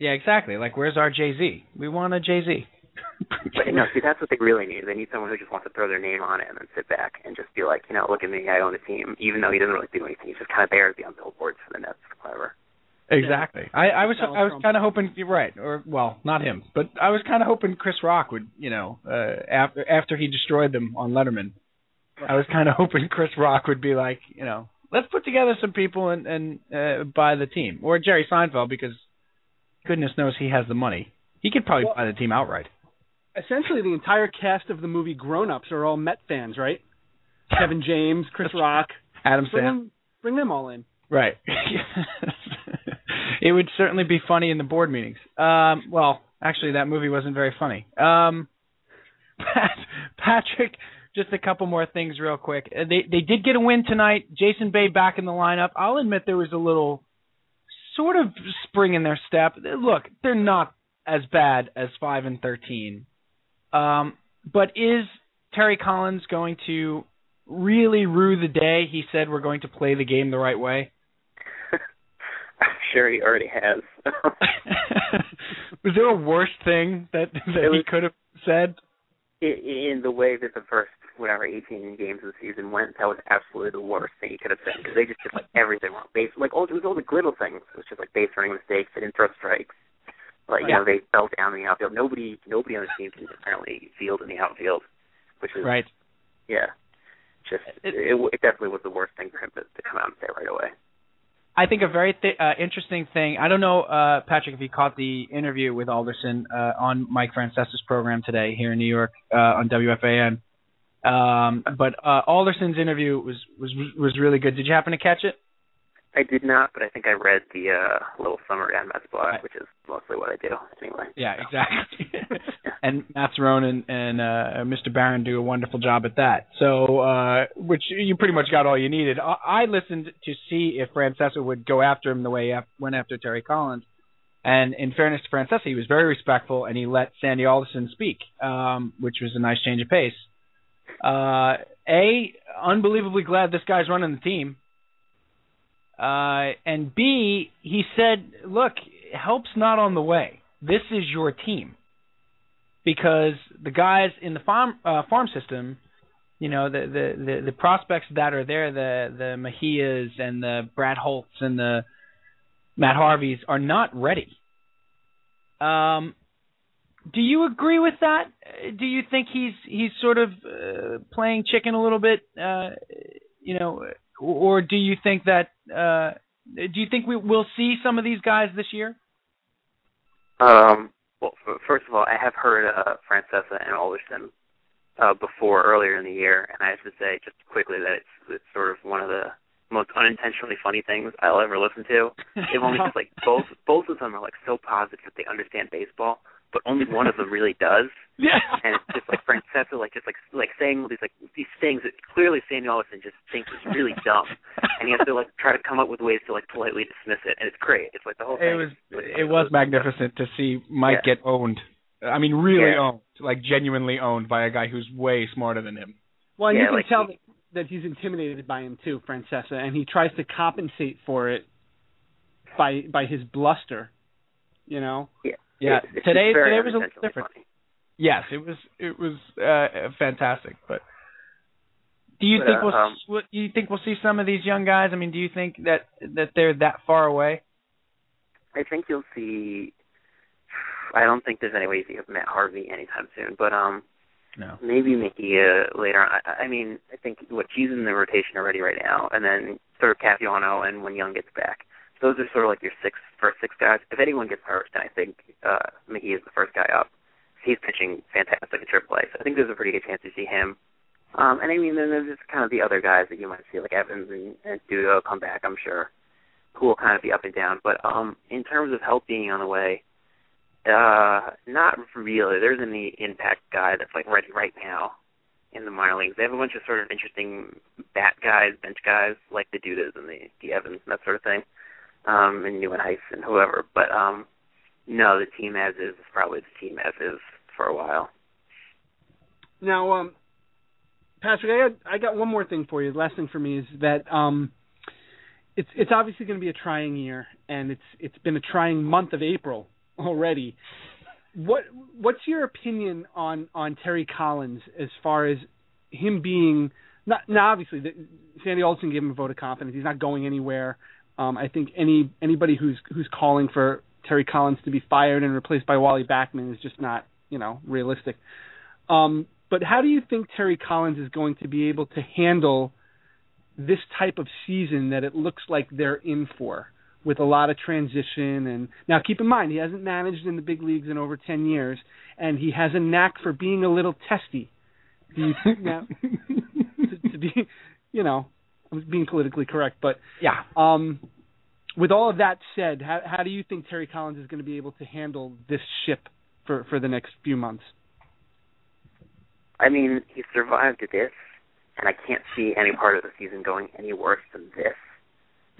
Yeah, exactly. Like, where's our Jay Z? We want a Jay Z. But no, see, that's what they really need. They need someone who just wants to throw their name on it and then sit back and just be like, you know, look at me, I own a team, even though he doesn't really do anything. He's just kind of there to be on billboards for the Nets, whatever. Exactly. I, I was Donald I was kind of hoping you're right, or well, not him, but I was kind of hoping Chris Rock would, you know, uh, after after he destroyed them on Letterman, I was kind of hoping Chris Rock would be like, you know, let's put together some people and and uh, buy the team, or Jerry Seinfeld because goodness knows he has the money. He could probably Well- buy the team outright. Essentially, the entire cast of the movie Grown Ups are all Met fans, right? Kevin James, Chris Rock. Adam Bring Sandler. them, bring them all in. Right. it would certainly be funny in the board meetings. Um, well, actually, that movie wasn't very funny. Um, Pat, Patrick, just a couple more things real quick. Uh, They they did get a win tonight. Jason Bay back in the lineup. I'll admit there was a little sort of spring in their step. Look, they're not as bad as five and thirteen. Um, but is Terry Collins going to really rue the day he said we're going to play the game the right way? I'm sure he already has. was there a worse thing that that It he could have said? in, the way that the first whatever 18 games of the season went, that was absolutely the worst thing he could have said because they just did like everything wrong. Base like all it was all the little things. It was just like base running mistakes. They didn't throw strikes. Like you Yeah. know they fell down in the outfield. Nobody nobody on the team can apparently field in the outfield, which is Right. yeah. Just It- it, it, it definitely was the worst thing for him to, to come out and say right away. I think a very th- uh, interesting thing. I don't know, uh, Patrick, if you caught the interview with Alderson uh, on Mike Francesa's program today here in New York uh, on WFAN. Um, but uh, Alderson's interview was was was really good. Did you happen to catch it? I did not, but I think I read the uh little summary on Metsblog, Right. which is mostly what I do anyway. Yeah, exactly. and Matt Cerrone and, and uh, Mr. Barron do a wonderful job at that. So, uh, which you pretty much got all you needed. I, I listened to see if Francesa would go after him the way he af- went after Terry Collins. And in fairness to Francesa, he was very respectful and he let Sandy Alderson speak, um, which was a nice change of pace. Uh, a, unbelievably glad this guy's running the team. Uh, and B, he said, look, help's not on the way. This is your team. Because the guys in the farm uh, farm system, you know, the, the, the, the prospects that are there, the the Mejias and the Brad Holts and the Matt Harveys are not ready. Um, do you agree with that? Do you think he's he's sort of uh, playing chicken a little bit? Uh, you know, or do you think that uh, do you think we will see some of these guys this year? Um, well, f- first of all, I have heard uh, Francesa and Alderson uh, before earlier in the year, and I have to say just quickly that it's it's sort of one of the most unintentionally funny things I'll ever listen to. They've only just like both both of them are like so positive that they understand baseball, but only one of them really does. yeah. And it's just like Francesa, like just like like saying all these like these things that clearly Samuel Alderson just thinks is really dumb, and he has to like try to come up with ways to like politely dismiss it, and it's great. It's like the whole it thing. was is- it was magnificent to see Mike Yeah. get owned. I mean, really Yeah. owned, like genuinely owned by a guy who's way smarter than him. Well, Yeah, you can like tell he- that, that he's intimidated by him too, Francesa, and he tries to compensate for it by by his bluster. You know. Yeah. Yeah, It's- it's today today was a little different. funny. Yes, it was it was uh, fantastic. But do you But, think uh, we'll um, do you think we'll see some of these young guys? I mean, do you think that that they're that far away? I think you'll see. I don't think there's any way you see Matt Harvey anytime soon, but um, No. maybe Mejia later. on. I, I mean, I think what he's in the rotation already right now, and then sort of Capuano, and when Young gets back, those are sort of like your six first six guys. If anyone gets hurt, then I think uh, Mejia is the first guy up. He's pitching fantastic at AAA, so I think there's a pretty good chance you see him. Um, and I mean, then there's just kind of the other guys that you might see, like Evans and, and Duda come back, I'm sure, who will kind of be up and down. But um, in terms of help being on the way, uh, not really. There's any impact guy that's like ready right now in the minor leagues. They have a bunch of sort of interesting bat guys, bench guys, like the Dudas and the, the Evans and that sort of thing, um, and Nieuwenhuis and whoever. But um, no, the team as is is probably the team as is for a while. Now, um, Patrick, I got I got one more thing for you. The last thing for me is that um, it's it's obviously going to be a trying year, and it's it's been a trying month of April already. What what's your opinion on on Terry Collins as far as him being not now obviously the, Sandy Alderson gave him a vote of confidence. He's not going anywhere. Um, I think any anybody who's who's calling for Terry Collins to be fired and replaced by Wally Backman is just not you know realistic. Um, but how do you think Terry Collins is going to be able to handle this type of season that it looks like they're in for, with a lot of transition? And now, keep in mind, he hasn't managed in the big leagues in over ten years, and he has a knack for being a little testy. Do you think now to, to be, you know, I'm being politically correct, but Yeah. um, with all of that said, how, how do you think Terry Collins is going to be able to handle this ship for for the next few months? I mean, he survived this, and I can't see any part of the season going any worse than this.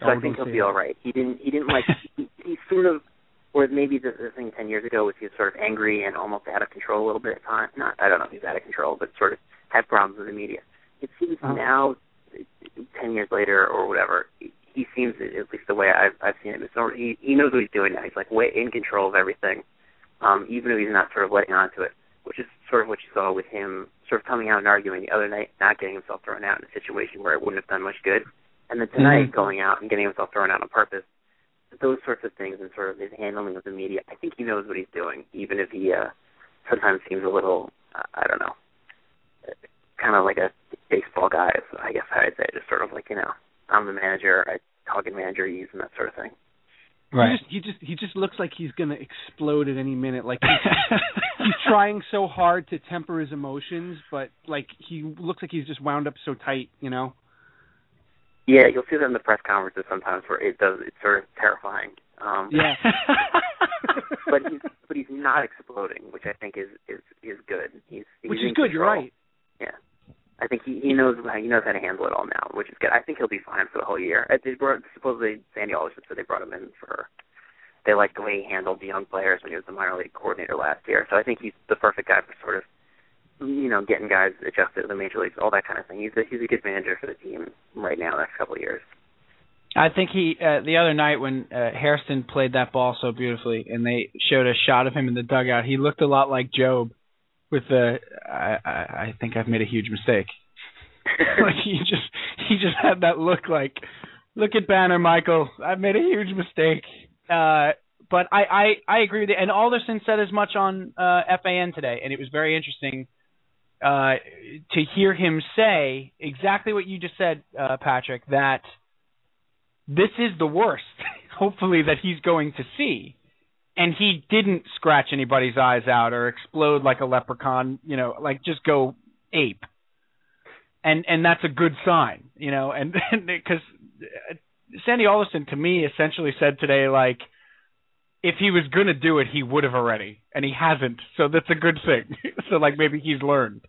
So Oh, I think he'll be that. all right. He didn't. He didn't like. he, he sort of, or maybe the, the thing ten years ago was he was sort of angry and almost out of control a little bit at times. Not, I don't know if he's out of control, but sort of had problems with the media. It seems Uh-huh. now, ten years later or whatever, he, seems at least the way I've I've seen him. It's he he knows what he's doing now. He's like way in control of everything, um, even if he's not sort of letting on to it. Which is sort of what you saw with him, sort of coming out and arguing the other night, not getting himself thrown out in a situation where it wouldn't have done much good and then tonight Mhm. going out and getting himself thrown out on purpose. Those sorts of things and sort of his handling of the media. I think he knows what he's doing, even if he uh, sometimes seems a little, uh, I don't know, kind of like a baseball guy. is, I guess I'd say, just sort of like you know, I'm the manager, I talk in manager use and that sort of thing. Right. He just, he just he just looks like he's going to explode at any minute. Like he's, he's trying so hard to temper his emotions, but like he looks like he's just wound up so tight. You know. Yeah, you'll see that in the press conferences sometimes where it does. It's sort of terrifying. Um, Yeah. but he's but he's not exploding, which I think is is is good. He's, he's Which is good. You're right. Yeah. I think he he knows he knows how to handle it all now, which is good. I think he'll be fine for the whole year. Uh, They brought supposedly Sandy Alderson said they brought him in for they liked the way he handled the young players when he was the minor league coordinator last year. So I think he's the perfect guy for sort of you know getting guys adjusted to the major leagues, all that kind of thing. He's a, he's a good manager for the team right now. Next couple of years. I think he uh, the other night when uh, Hairston played that ball so beautifully, and they showed a shot of him in the dugout. He looked a lot like GOB, with the I I, I think I've made a huge mistake. like he just he just had that look like, look at Banner, Michael. I've made a huge mistake. Uh, but I, I I agree with you. And Alderson said as much on uh, FAN today, and it was very interesting uh, to hear him say exactly what you just said, uh, Patrick. That this is the worst, hopefully, that he's going to see. And he didn't scratch anybody's eyes out or explode like a leprechaun, you know, like just go ape. And and that's a good sign, you know, and because uh, Sandy Alderson to me essentially said today like if he was going to do it, he would have already, and he hasn't. So that's a good thing. so like maybe he's learned.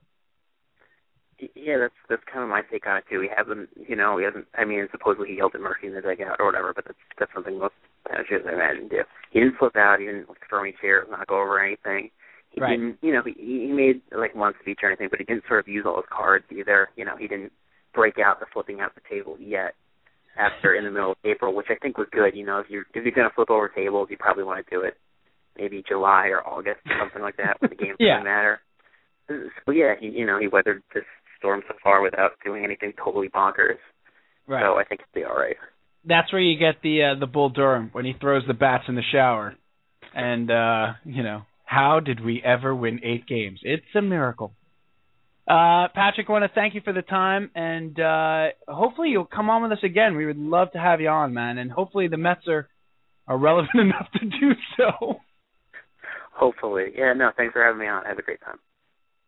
Yeah, that's that's kind of my take on it too. He hasn't, you know, he hasn't. I mean, supposedly he yelled at Murphy in the dugout or whatever, but that's that's something most managers, I imagine, do. He didn't flip out. He didn't like, throw any chairs, knock over anything. He Right. didn't, you know, he he made like one speech or anything, but he didn't sort of use all his cards either. You know, he didn't break out the flipping out the table yet. After in the middle of April, which I think was good. You know, if you're if you're gonna flip over tables, you probably want to do it maybe July or August or something like that when the games Yeah. doesn't matter. So yeah, he you know he weathered this storm so far without doing anything totally bonkers. Right. So I think he'll be all right. That's where you get the uh, the Bull Durham when he throws the bats in the shower, and uh, you know how did we ever win eight games? It's a miracle. Uh, Patrick, I want to thank you for the time, and uh, hopefully you'll come on with us again. We would love to have you on, man, and hopefully the Mets are are relevant enough to do so. Hopefully, yeah. No, thanks for having me on. Have a great time.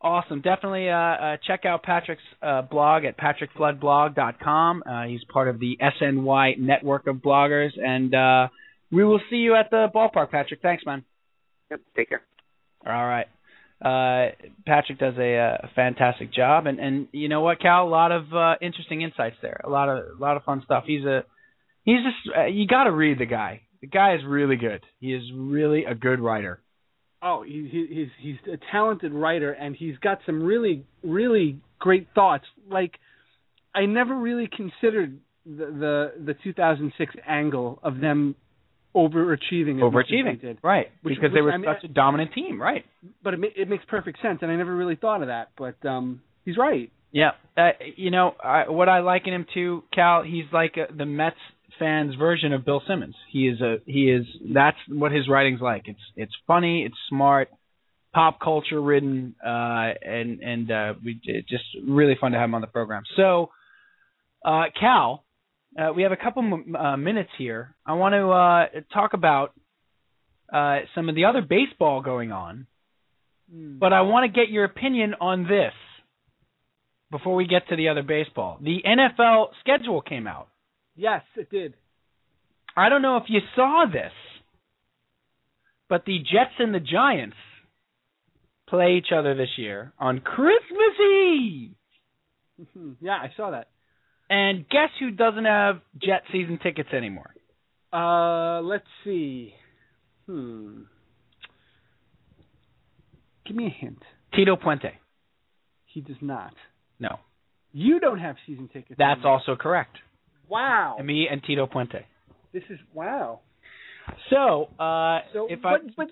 Awesome. Definitely uh, uh, check out Patrick's uh, blog at patrickfloodblog.com. Uh, he's part of the SNY network of bloggers, and uh, we will see you at the ballpark, Patrick. Thanks, man. Yep. Take care. All right. Uh, Patrick does a, a fantastic job, and, and you know what, Cal? A lot of uh, interesting insights there. A lot of a lot of fun stuff. He's a he's just uh, you got to read the guy. The guy is really good. He is really a good writer. Oh, he, he, he's he's a talented writer, and he's got some really really great thoughts. Like I never really considered the the, the 2006 angle of them overachieving. as much as Overachieving, did. right? Which- because they were I mean, such a dominant team, right? But it it makes perfect sense, and I never really thought of that. But um, he's right. Yeah, uh, you know I, what I liken him to, Cal. He's like a, the Mets fans' version of Bill Simmons. He is a he is that's what his writing's like. It's it's funny, it's smart, pop culture ridden, uh, and and uh, we it's just really fun to have him on the program. So, uh, Cal, uh, we have a couple m- uh, minutes here. I want to uh, talk about uh, some of the other baseball going on, but I want to get your opinion on this. before we get to the other baseball, the NFL schedule came out. Yes, it did. I don't know if you saw this, but the Jets and the Giants play each other this year on Christmas Eve. Mhm. yeah, I saw that. And guess who doesn't have Jet season tickets anymore? Uh, let's see. Hmm. Give me a hint. Tito Puente. He does not. No. You don't have season tickets. That's anymore. also correct. Wow. Me and Tito Puente. This is wow. So, uh, So, if but, I but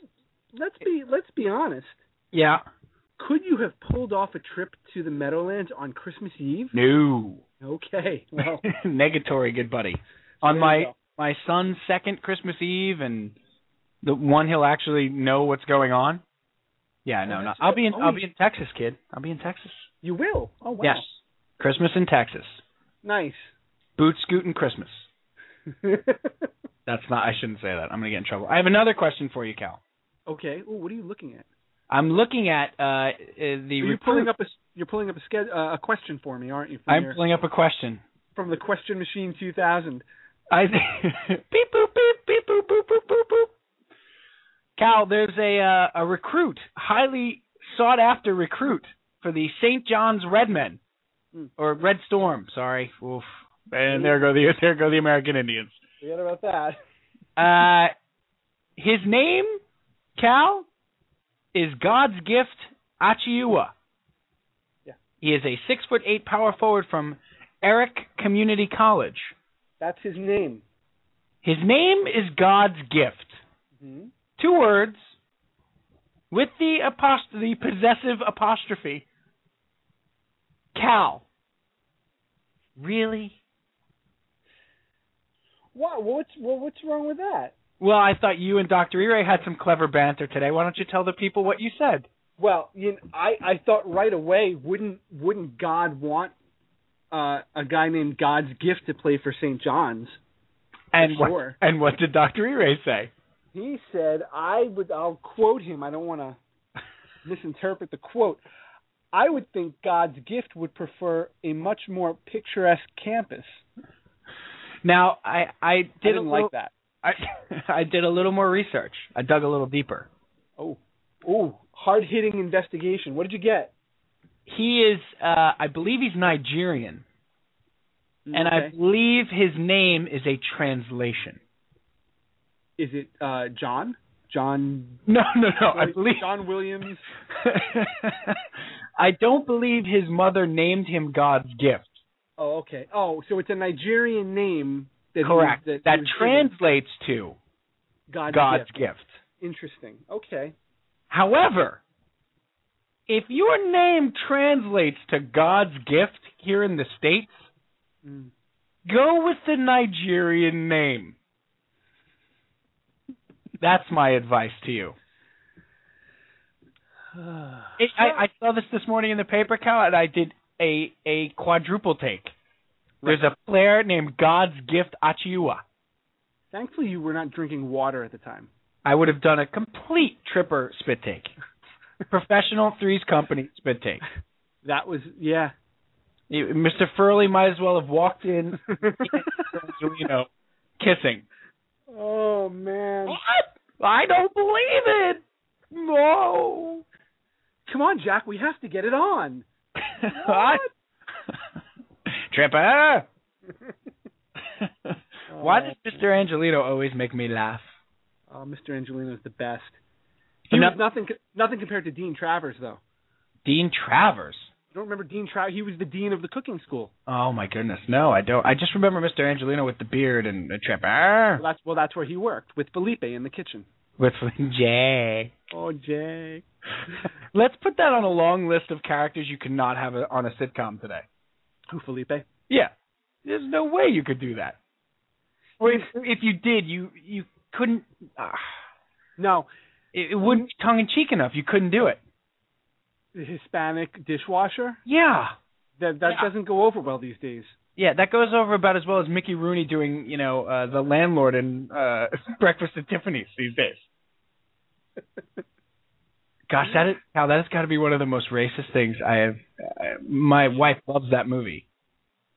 let's be let's be honest. yeah, Could you have pulled off a trip to the Meadowlands on Christmas Eve? no, Okay. Well, negatory, good buddy. On my go. my son's second Christmas Eve and the one he'll actually know what's going on. Yeah, Oh, no, no. I'll be in Oh, I'll be in Texas, kid. I'll be in Texas. you will. Oh wow. Yes, Christmas in Texas. Nice. Boot scooting Christmas. That's not. I shouldn't say that. I'm gonna get in trouble. I have another question for you, Cal. okay. Ooh, what are you looking at? I'm looking at uh, uh the you're recruit- pulling up a you're pulling up a sched- uh, a question for me, aren't you? I'm your- pulling up a question. from the Question Machine 2000. I beep boop beep beep boop boop boop boop boop. Cal, there's a uh, a recruit, highly sought after recruit for the St. John's Redmen Hmm. or Red Storm. Sorry, oof. And there go the there go the American Indians. Forget about that. Uh, his name, Cal, is God's gift Achiuwa. Yeah. He is a six foot eight power forward from Erie Community College. That's his name. His name is God's gift. hmm Two words with the apost- the possessive apostrophe. Cal. Really? What? What's well, what's wrong with that? Well, I thought you and Dr. Ire had some clever banter today. Why don't you tell the people what you said? Well, you know, I I thought right away wouldn't wouldn't God want uh, a guy named God's gift to play for St. John's? And what, Sure. and what did Dr. Ire say? He said, "I would." I'll quote him. I don't want to misinterpret the quote. I would think God's gift would prefer a much more picturesque campus. Now, I I did little, like that. I I did a little more research. I dug a little deeper. Oh, oh, hard hitting investigation. What did you get? He is uh I believe he's Nigerian. And I believe his name is a translation. is it uh, John? John? No, no, no. I believe John Williams. I don't believe his mother named him God's gift. Oh, okay. Oh, so it's a Nigerian name that Correct. that, that was given. translates to God's, God's gift. gift. Interesting. Okay. However, if your name translates to God's gift here in the States, Mm. go with the Nigerian name. That's my advice to you. It, I, I saw this this morning in the paper, Cal, and I did a a quadruple take. There's a player named God's Gift Achiuwa. Thankfully, you were not drinking water at the time. I would have done a complete tripper spit take. Professional Threes Company spit take. That was yeah. Mr. Furley might as well have walked in, you know, kissing. oh man. What? I don't believe it. No. Come on, Jack. We have to get it on. What? Tripper. Why does oh, Mr. Angelino always make me laugh? Oh, Mr. is the best. He No- was nothing nothing compared to Dean Travers though. Dean Travers. You don't remember Dean Travers? He was the dean of the cooking school. Oh my goodness, no, I don't. I just remember Mr. Angelino with the beard and the Tripper Well, that's well, that's where he worked with Felipe in the kitchen. with Jay. Oh, Jake. Let's put that on a long list of characters you cannot have a, on a sitcom today. Who Felipe? Yeah, there's no way you could do that. Or if, if you did, you you couldn't. Uh, No, it, it wouldn't be tongue in cheek enough. You couldn't do it. the Hispanic dishwasher. Yeah, That that Yeah. doesn't go over well these days. yeah, that goes over about as well as Mickey Rooney doing, you know, uh, the landlord in uh, Breakfast at Tiffany's these days. Gosh, that is how that has got to be one of the most racist things I have uh, my wife loves that movie,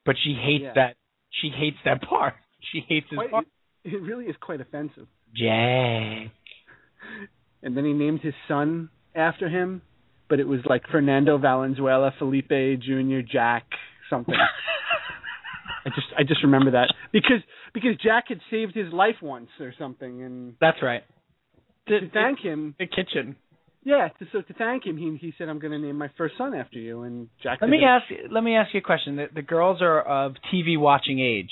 but she hates Yeah. that. She hates that part. She hates his Quite, part. it, it really is quite offensive. Jack. And then he named his son after him, but it was like Fernando Valenzuela Felipe Jr. Jack something. I just I just remember that because because Jack had saved his life once or something, and That's right. to thank him, the kitchen. Yeah. To, so to thank him, he he said, "I'm going to name my first son after you." And Jack. Let me ask. Let me ask you a question. The, the girls are of TV watching age.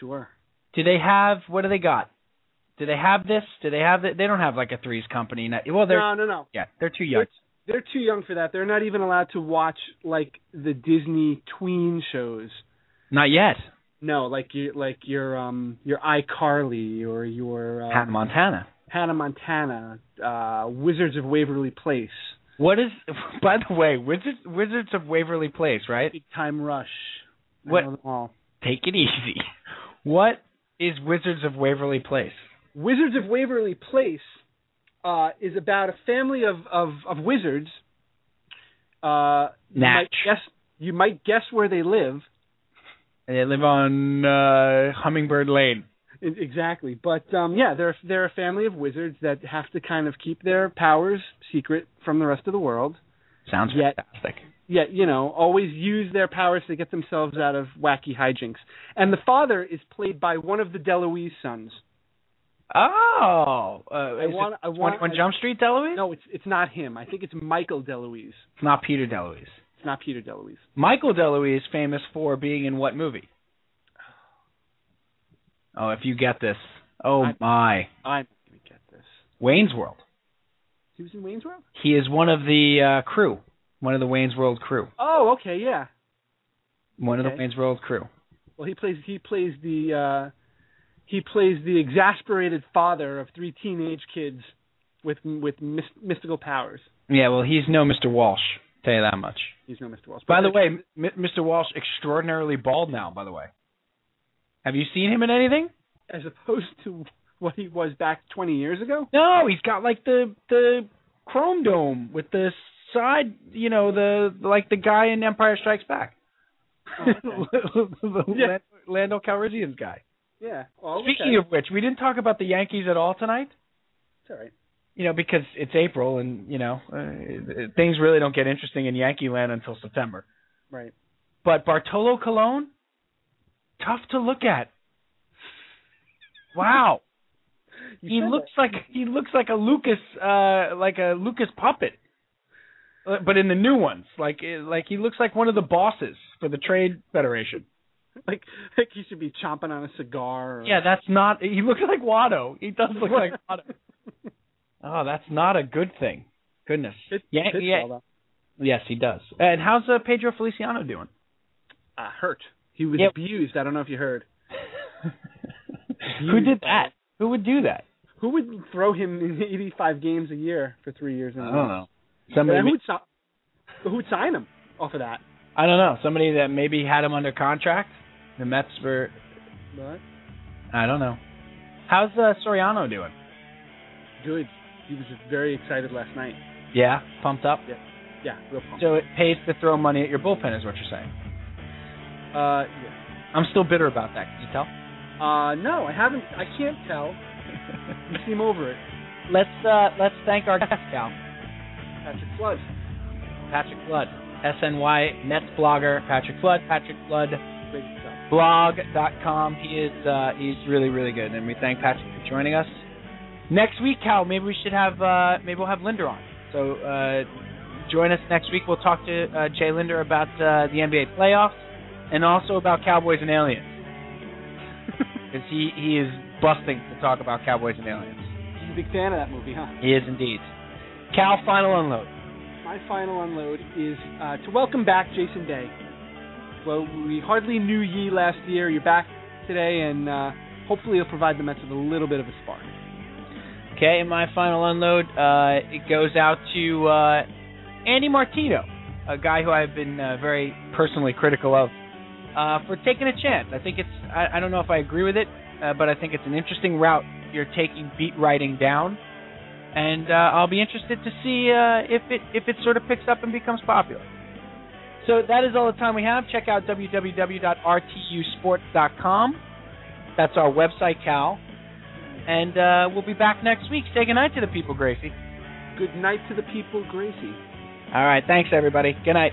Sure. Do they have? What do they got? Do they have this? Do they have that? They don't have like a Three's Company. Well, they're No, no, no. yeah, they're too young. They're too young for that. They're not even allowed to watch like the Disney tween shows. Not yet. No, like your like your um your iCarly or your uh, Hannah Montana. Hannah Montana, uh, Wizards of Waverly Place, What is? By the way, Wizards Wizards of Waverly Place, right? Big Time Rush. What- all. Take it easy. What is Wizards of Waverly Place? Wizards of Waverly Place uh, is about a family of of, of wizards. Uh, you might guess you might guess where they live. And They live on uh, Hummingbird Lane. Exactly, but um, yeah, they're they're a family of wizards that have to kind of keep their powers secret from the rest of the world. Sounds Yet- fantastic. Yet, you know, always use their powers to get themselves out of wacky hijinks. And the father is played by one of the DeLuise sons. Oh, uh, I want, I want, 21 Jump Street DeLuise? No, it's it's not him. I think it's Michael DeLuise. It's not Peter DeLuise. It's not Peter DeLuise. Michael DeLuise famous for being in what movie? Oh, if you get this. Oh I- my. I'm gonna get this. Wayne's World. He was in Wayne's World. He is one of the uh, crew. One of the Wayne's World crew. Oh, okay, yeah. One of the Wayne's World crew. Well, he plays he plays the uh he plays the exasperated father of three teenage kids with with mys- mystical powers. Yeah, well, he's no Mr. Walsh. Tell you that much. He's no Mr. Walsh. By the way, Mr. Walsh extraordinarily bald now. By the way, have you seen him in anything? as opposed to what he was back 20 years ago. No, he's got like the the chrome dome with the side, you know, the like the guy in Empire Strikes Back. the Yeah. Lan- Lando Calrissian's guy. Yeah. Well, Speaking of which, we didn't talk about the Yankees at all tonight. it's all right. You know, because it's April and you know uh, things really don't get interesting in Yankee land until September. Right. But Bartolo Colon, tough to look at. Wow. He said looks like he looks like a Lucas uh like a Lucas puppet. Uh, But in the new ones, like uh, like he looks like one of the bosses for the trade federation. like like he should be chomping on a cigar. Or... Yeah, that's not. He looks like Watto. He does look like Watto. Oh, that's not a good thing. Goodness. Pit, Yeah, yeah. all. Yes, he does. And how's uh, Pedro Feliciano doing? Uh, hurt. He was Yep. abused. I don't know if you heard. Who did that? Who would do that? Who would throw him in 85 games a year for three years? In a row? Somebody. Yeah, who would si- who would sign him off of that? I don't know. Somebody that maybe had him under contract. The Mets were. What? I don't know. How's uh, Soriano doing? Good. He was very excited last night. Yeah, pumped up. Yeah, real pumped. So it pays to throw money at your bullpen, is what you're saying. Uh, yeah. I'm still bitter about that. Can you tell? Uh, no, I haven't. I can't tell. You seem over it. let's uh, let's thank our guest, Cal, Patrick Flood. Patrick Flood, SNY Mets blogger, Patrick Flood, Patrick Flood blog.com. He is uh, he's really really good, and we thank Patrick for joining us. Next week, Cal, maybe we should have uh, maybe we'll have Linder on. So uh, join us next week. We'll talk to uh, Jay Linder about uh, the NBA playoffs and also about Cowboys and Aliens because he he is busting to talk about Cowboys and Aliens. He's a big fan of that movie, huh? He is indeed. Cal, final unload. My final unload is uh, to welcome back Jason Bay. Well, we hardly knew ye last year. You're back today, and uh, hopefully you'll provide the Mets with a little bit of a spark. Okay, and my final unload uh, it goes out to uh, Andy Martino, a guy who I've been uh, very personally critical of uh, for taking a chance. I think it's I, I don't know if I agree with it, uh, but I think it's an interesting route you're taking beat writing down, and uh, I'll be interested to see uh, if it if it sort of picks up and becomes popular. So that is all the time we have. Check out www.rtusports.com. That's our website, Cal. And uh, we'll be back next week. Say goodnight to the people, Gracie. Good night to the people, Gracie. All right. Thanks, everybody. Good night.